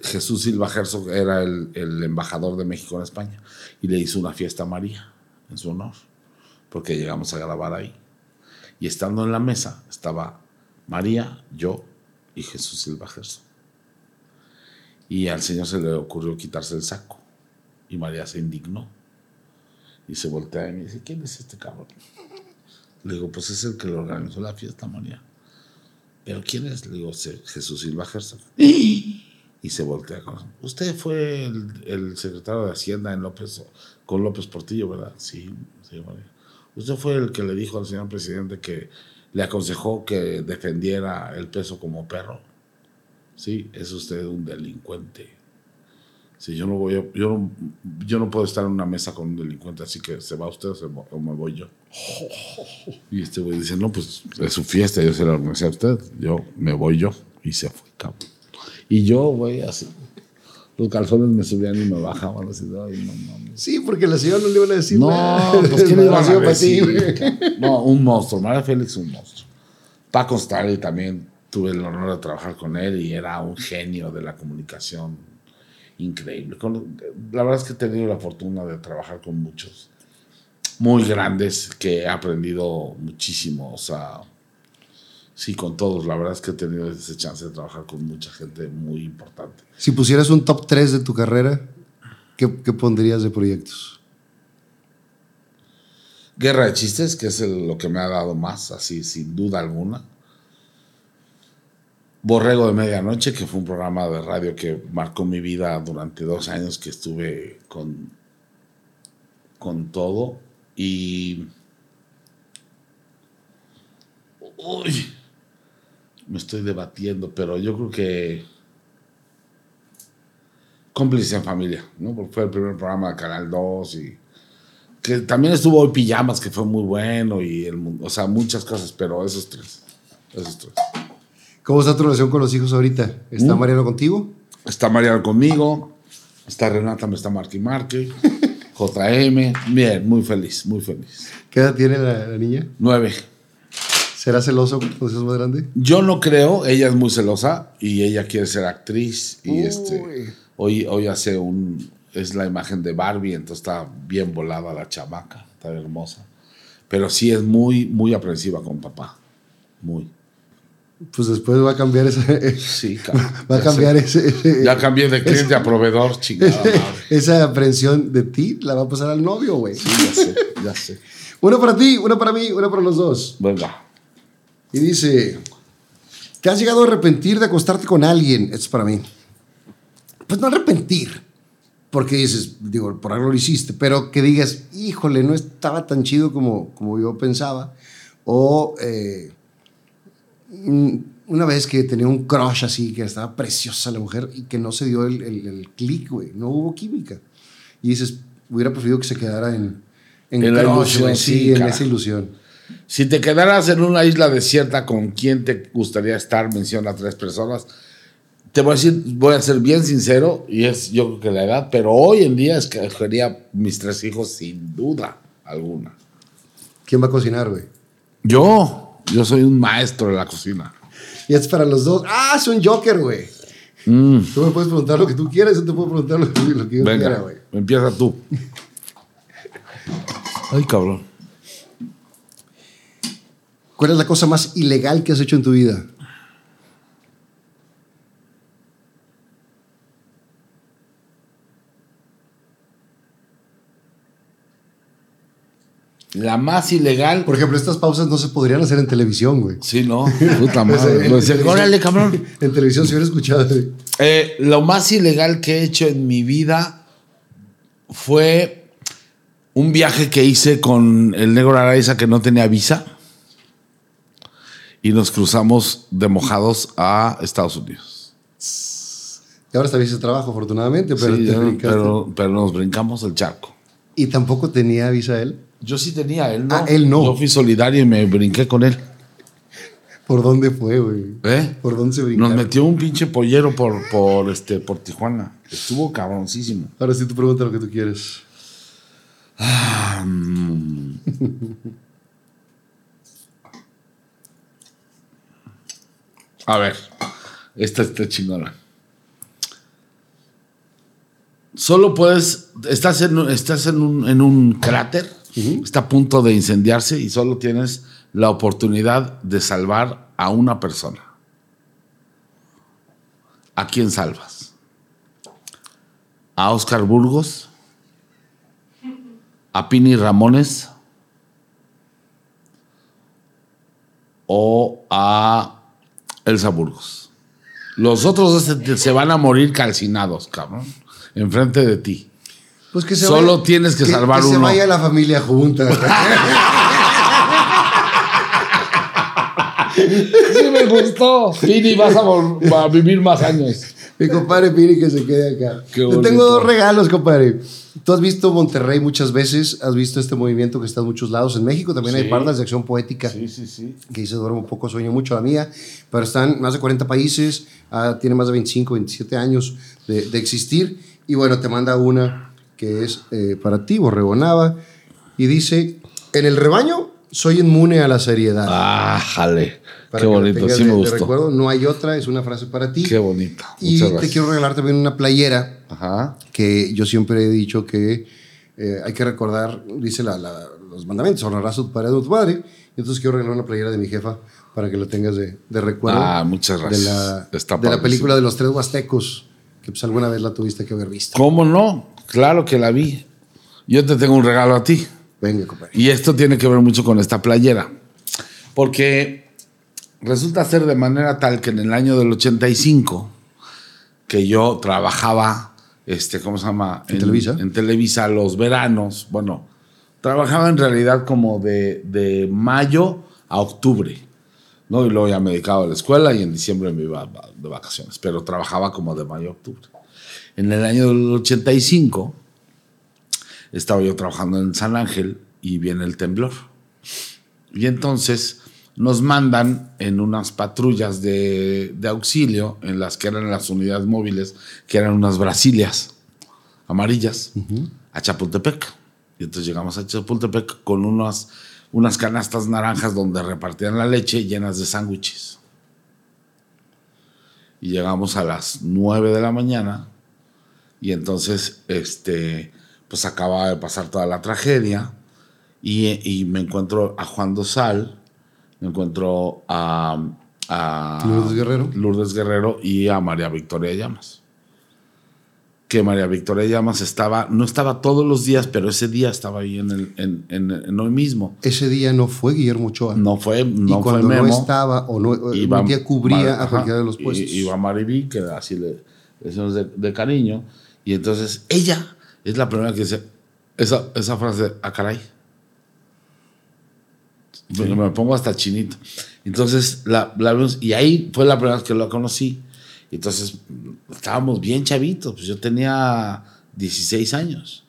Jesús Silva Herzog era el, el embajador de México en España y le hizo una fiesta a María en su honor, porque llegamos a grabar ahí. Y estando en la mesa estaba María, yo y Jesús Silva Herzog. Y al Señor se le ocurrió quitarse el saco. Y María se indignó. Y se voltea y me dice, ¿quién es este cabrón? Le digo, pues es el que le organizó la fiesta, María. ¿Pero quién es? Le digo, "Se- Jesús Silva Herzog. Y se voltea con Usted fue el, el secretario de Hacienda en López, con López Portillo, ¿verdad? Sí, sí, María. Usted fue el que le dijo al señor presidente que le aconsejó que defendiera el peso como perro. Sí, es usted un delincuente. Sí, yo no voy a- yo no, yo no puedo estar en una mesa con un delincuente, así que se va usted o, se va- o me voy yo. Y este güey dice, no, pues es su fiesta, yo se la organizé a usted, yo me voy yo. Y se fue, cabrón. Y yo, güey, así. Los calzones me subían y me bajaban así, ay, no mames. Sí, porque la señora no le iban a decir No, nada. pues ¿qué le iban a decir? güey. No, un monstruo. María Félix, un monstruo. Paco Stanley también tuve el honor de trabajar con él y era un genio de la comunicación increíble. Con- la verdad es que he tenido la fortuna de trabajar con muchos muy grandes que he aprendido muchísimo. O sea, sí, con todos. La verdad es que he tenido esa chance de trabajar con mucha gente muy importante. Si pusieras un top 3 de tu carrera, ¿qué, qué pondrías de proyectos? Guerra de Chistes, que es el- lo que me ha dado más, así sin duda alguna. Borrego de Medianoche, que fue un programa de radio que marcó mi vida durante dos años que estuve con, con todo. Y. Uy, me estoy debatiendo, pero yo creo que. Cómplice en familia, ¿no? Porque fue el primer programa de Canal 2 y que también estuvo hoy Pijamas, que fue muy bueno, y el, o sea, muchas cosas, pero esos tres. Esos tres. ¿Cómo está tu relación con los hijos ahorita? ¿Está Mm. Mariano contigo? Está Mariano conmigo, está Renata, me está Marque y Marque, JM, bien, muy feliz, muy feliz. ¿Qué edad tiene la, la niña? Nueve. ¿Será celoso cuando seas más grande? Yo no creo, ella es muy celosa y ella quiere ser actriz y este hoy, hoy hace un es la imagen de Barbie, entonces está bien volada la chamaca, está hermosa. Pero sí es muy muy aprensiva con papá. Muy. Pues después va a cambiar esa, Sí, cabrón. va a cambiar ese, ese- Ya cambié de cliente a proveedor, chingada esa aprensión de ti, la va a pasar al novio, güey. Sí, ya sé, ya sé. Una para ti, una para mí, una para los dos. Venga. Y dice, ¿te has llegado a arrepentir de acostarte con alguien? Esto es para mí. Pues no arrepentir, porque dices, digo, por algo lo hiciste, pero que digas, híjole, no estaba tan chido como, como yo pensaba. O eh, una vez que tenía un crush así, que estaba preciosa la mujer y que no se dio el, el, el clic, güey, no hubo química. Y dices, hubiera preferido que se quedara en, en, En la crush, ilusión, güey, sí, en esa ilusión. Si te quedaras en una isla desierta, ¿con quién te gustaría estar? Menciona a tres personas. Te voy a decir, voy a ser bien sincero, y es yo creo que la edad, pero hoy en día escogería mis tres hijos sin duda alguna. ¿Quién va a cocinar, güey? Yo, yo soy un maestro de la cocina. Y es para los dos. Ah, es un Joker, güey. Mm, Tú me puedes preguntar lo que tú quieras, yo te puedo preguntar lo que, lo que yo quiera, venga, güey. empieza tú. Ay, cabrón. ¿Cuál es la cosa más ilegal que has hecho en tu vida? La más ilegal. Por ejemplo, estas pausas no se podrían hacer en televisión, güey. Sí, no, puta madre. en Órale, cabrón. En televisión se hubiera escuchado. Eh, lo más ilegal que he hecho en mi vida fue un viaje que hice con el negro Araiza que no tenía visa y nos cruzamos de mojados a Estados Unidos. Y ahora está bien ese trabajo, afortunadamente, pero, Sí, te ya, brincaste. pero, pero nos brincamos el charco. ¿Y tampoco tenía visa él? Yo sí tenía, él no. Ah, él no. Yo fui solidario y me brinqué con él. ¿Por dónde fue, güey? ¿Eh? ¿Por dónde se brincaron? Nos metió un pinche pollero por, por, este, por Tijuana. Estuvo cabroncísimo. Ahora sí, tú pregunta lo que tú quieres. Ah, mm. A ver, esta está chingona. Solo puedes, estás en, estás en, un, en un cráter, está a punto de incendiarse y solo tienes la oportunidad de salvar a una persona. ¿A quién salvas? ¿A Oscar Burgos? ¿A Pini Ramones? ¿O a Elsa Burgos? Los otros se van a morir calcinados, cabrón, enfrente de ti. Pues que se Solo vaya- tienes que salvar que se uno. vaya la familia junta. Sí me gustó. Pini, vas a, vivir más años. Mi compadre Piri que se quede acá. Te tengo dos regalos, compadre. Tú has visto Monterrey muchas veces, has visto este movimiento que está en muchos lados. En México también hay pardas de acción poética Sí, sí, sí. que dice duermo poco, sueño mucho la mía, pero están en más de 40 países, ah, tiene más de 25, 27 años de, de existir. Y bueno, te manda una que es eh, para ti, Borrego Nava, y dice, en el rebaño soy inmune a la seriedad. Ah, jale. Para Qué la bonito, sí de- me de gustó. recuerdo, no hay otra, es una frase para ti. Qué bonito. Y Muchas te gracias. quiero regalar también una playera Ajá. que yo siempre he dicho que eh, hay que recordar, dice la- la- los mandamientos, honrarás a tu padre y a tu madre. Y entonces quiero regalar una playera de mi jefa para que la tengas de, de recuerdo. Ah, muchas De gracias. la, Está de la película de los tres huastecos, que pues alguna vez la tuviste que haber visto. ¿Cómo no? Claro que la vi. Yo te tengo un regalo a ti. Venga, compadre. Y esto tiene que ver mucho con esta playera. Porque resulta ser de manera tal que en el año del 85, que yo trabajaba, este, ¿cómo se llama? ¿En Televisa? En Televisa los veranos. Bueno, trabajaba en realidad como de, de mayo a octubre. ¿No? Y luego ya me dedicaba a la escuela y en diciembre me iba de vacaciones. Pero trabajaba como de mayo a octubre. En el año del 85 estaba yo trabajando en San Ángel y viene el temblor. Y entonces nos mandan en unas patrullas de, de auxilio, en las que eran las unidades móviles, que eran unas brasilias amarillas, a Chapultepec. Y entonces llegamos a Chapultepec con unas, unas canastas naranjas donde repartían la leche llenas de sándwiches. Y llegamos a las 9 de la mañana y entonces, este, pues acaba de pasar toda la tragedia y, y me encuentro a Juan Dosal, me encuentro a, a Lourdes Guerrero. Lourdes Guerrero y a María Victoria Llamas. Que María Victoria Llamas estaba, no estaba todos los días, pero ese día estaba ahí en, el, en, en- en hoy mismo. Ese día no fue Guillermo Ochoa. No fue, y no fue cuando Memo. no estaba o no, Iba un día cubría Mar- a cualquiera de los y- puestos. Iba Mariví, que así le decimos de, de cariño. Y entonces ella es la primera que dice esa, esa frase, a caray. Me, me pongo hasta chinito. Entonces, la, la vimos, y ahí fue la primera vez que la conocí. Entonces, estábamos bien chavitos. Pues yo tenía 16 años,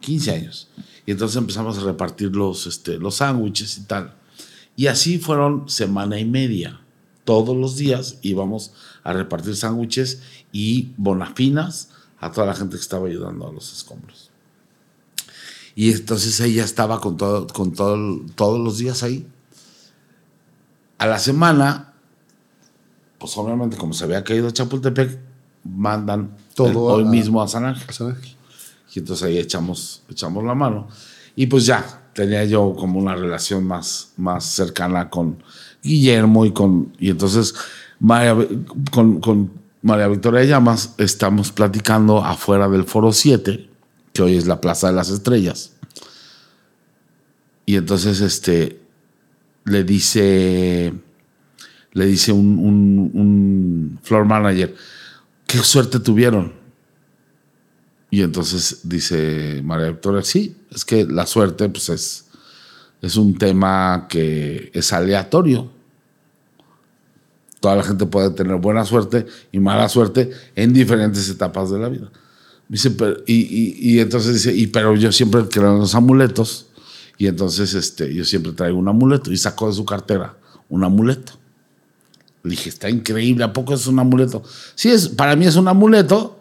15 años. Y entonces empezamos a repartir los, este, los sándwiches y tal. Y así fueron semana y media. Todos los días íbamos a repartir sándwiches y bonafinas a toda la gente que estaba ayudando a los escombros. Y entonces ella estaba con, todo, con todo, todos los días ahí. A la semana, pues obviamente como se había caído Chapultepec, mandan Todo el- hoy a- mismo a San Ángel. San Ángel. Y entonces ahí echamos, echamos la mano. Y pues ya, tenía yo como una relación más, más cercana con Guillermo y con. Y entonces María, con, con María Victoria Llamas estamos platicando afuera del Foro 7, que hoy es la Plaza de las Estrellas. Y entonces este le dice. Le dice un, un, un floor manager, qué suerte tuvieron. Y entonces dice María Victoria, sí, es que la suerte pues es, es un tema que es aleatorio. Toda la gente puede tener buena suerte y mala suerte en diferentes etapas de la vida. Dice, pero- y, y- entonces dice, y, pero yo siempre creo en los amuletos. Y entonces este, yo siempre traigo un amuleto. Y sacó de su cartera un amuleto. Dije, está increíble, ¿a poco es un amuleto? Sí, es, para mí es un amuleto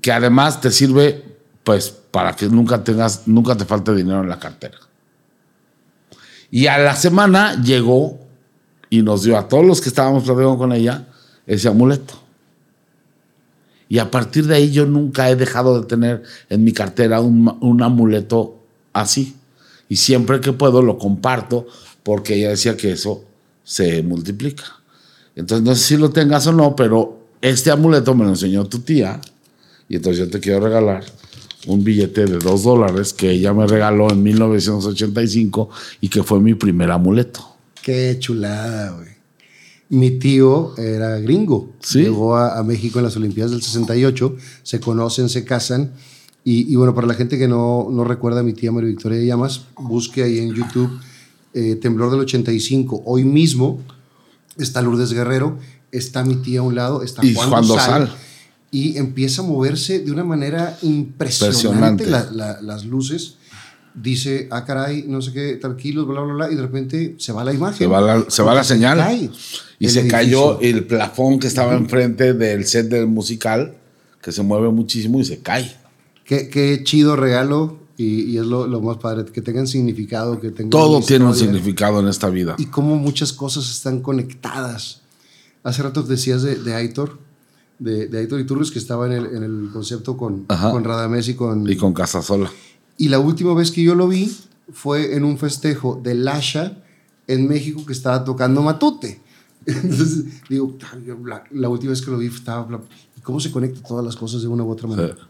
que además te sirve, pues, para que nunca tengas, nunca te falte dinero en la cartera. Y a la semana llegó y nos dio a todos los que estábamos platicando con ella ese amuleto. Y a partir de ahí yo nunca he dejado de tener en mi cartera un, un amuleto así. Y siempre que puedo lo comparto porque ella decía que eso se multiplica. Entonces no sé si lo tengas o no, pero este amuleto me lo enseñó tu tía y entonces yo te quiero regalar un billete de dos dólares que ella me regaló en 1985 y que fue mi primer amuleto. Qué chulada, güey. Mi tío era gringo. Sí. Llegó a, a México en las Olimpiadas del 68. Se conocen, se casan. Y, y bueno, para la gente que no, no recuerda a mi tía María Victoria de Llamas, busque ahí en YouTube eh, Temblor del 85. Hoy mismo está Lourdes Guerrero, está mi tía a un lado, está Y Juan, Juan Dosal, Dosal. Y empieza a moverse de una manera impresionante, Impresionante. la- la- las luces. Dice, ah, caray, no sé qué, tranquilos, bla, bla, bla, y de repente se va la imagen. Se va la, se va la Porque señal. cae y se edificio. cayó el plafón que estaba enfrente del set del musical, que se mueve muchísimo y se cae. Qué, qué chido regalo y, y es lo, lo más padre, que tengan significado, que tengan Todo tiene un significado en esta vida. Y cómo muchas cosas están conectadas. Hace rato decías de, de Aitor, de, de Aitor Iturres, que estaba en el, en el concepto con, Ajá. con Radamés y con... Y con Casasola. Y la última vez que yo lo vi fue en un festejo de Lasha en México que estaba tocando Matute. Entonces, digo, la, la última vez que lo vi estaba... ¿y ¿Cómo se conectan todas las cosas de una u otra manera?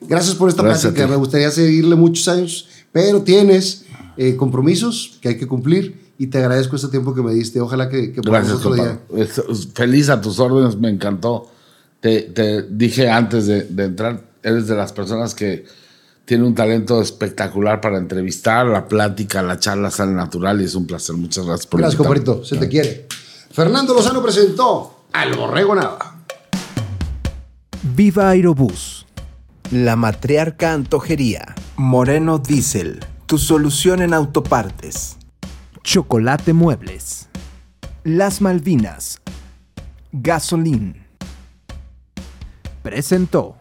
Gracias por esta Gracias plática. ti. Me gustaría seguirle muchos años, pero tienes eh, compromisos que hay que cumplir y te agradezco este tiempo que me diste. Ojalá que, que podamos Gracias, otro compadre. día. Feliz a tus órdenes, me encantó. Te, te dije antes de, de entrar, eres de las personas que tiene un talento espectacular para entrevistar, la plática, la charla sale natural y es un placer. Muchas gracias por Gracias, compadrito. Se te quiere. Fernando Lozano presentó al Borrego Nava. Viva Aerobús. La matriarca antojería. Moreno Diesel. Tu solución en autopartes. Chocolate Muebles. Las Malvinas. Gasolín. Presentó.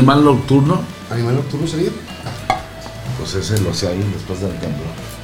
Animal nocturno, Animal nocturno sería. pues ese lo sé ahí después del temblor.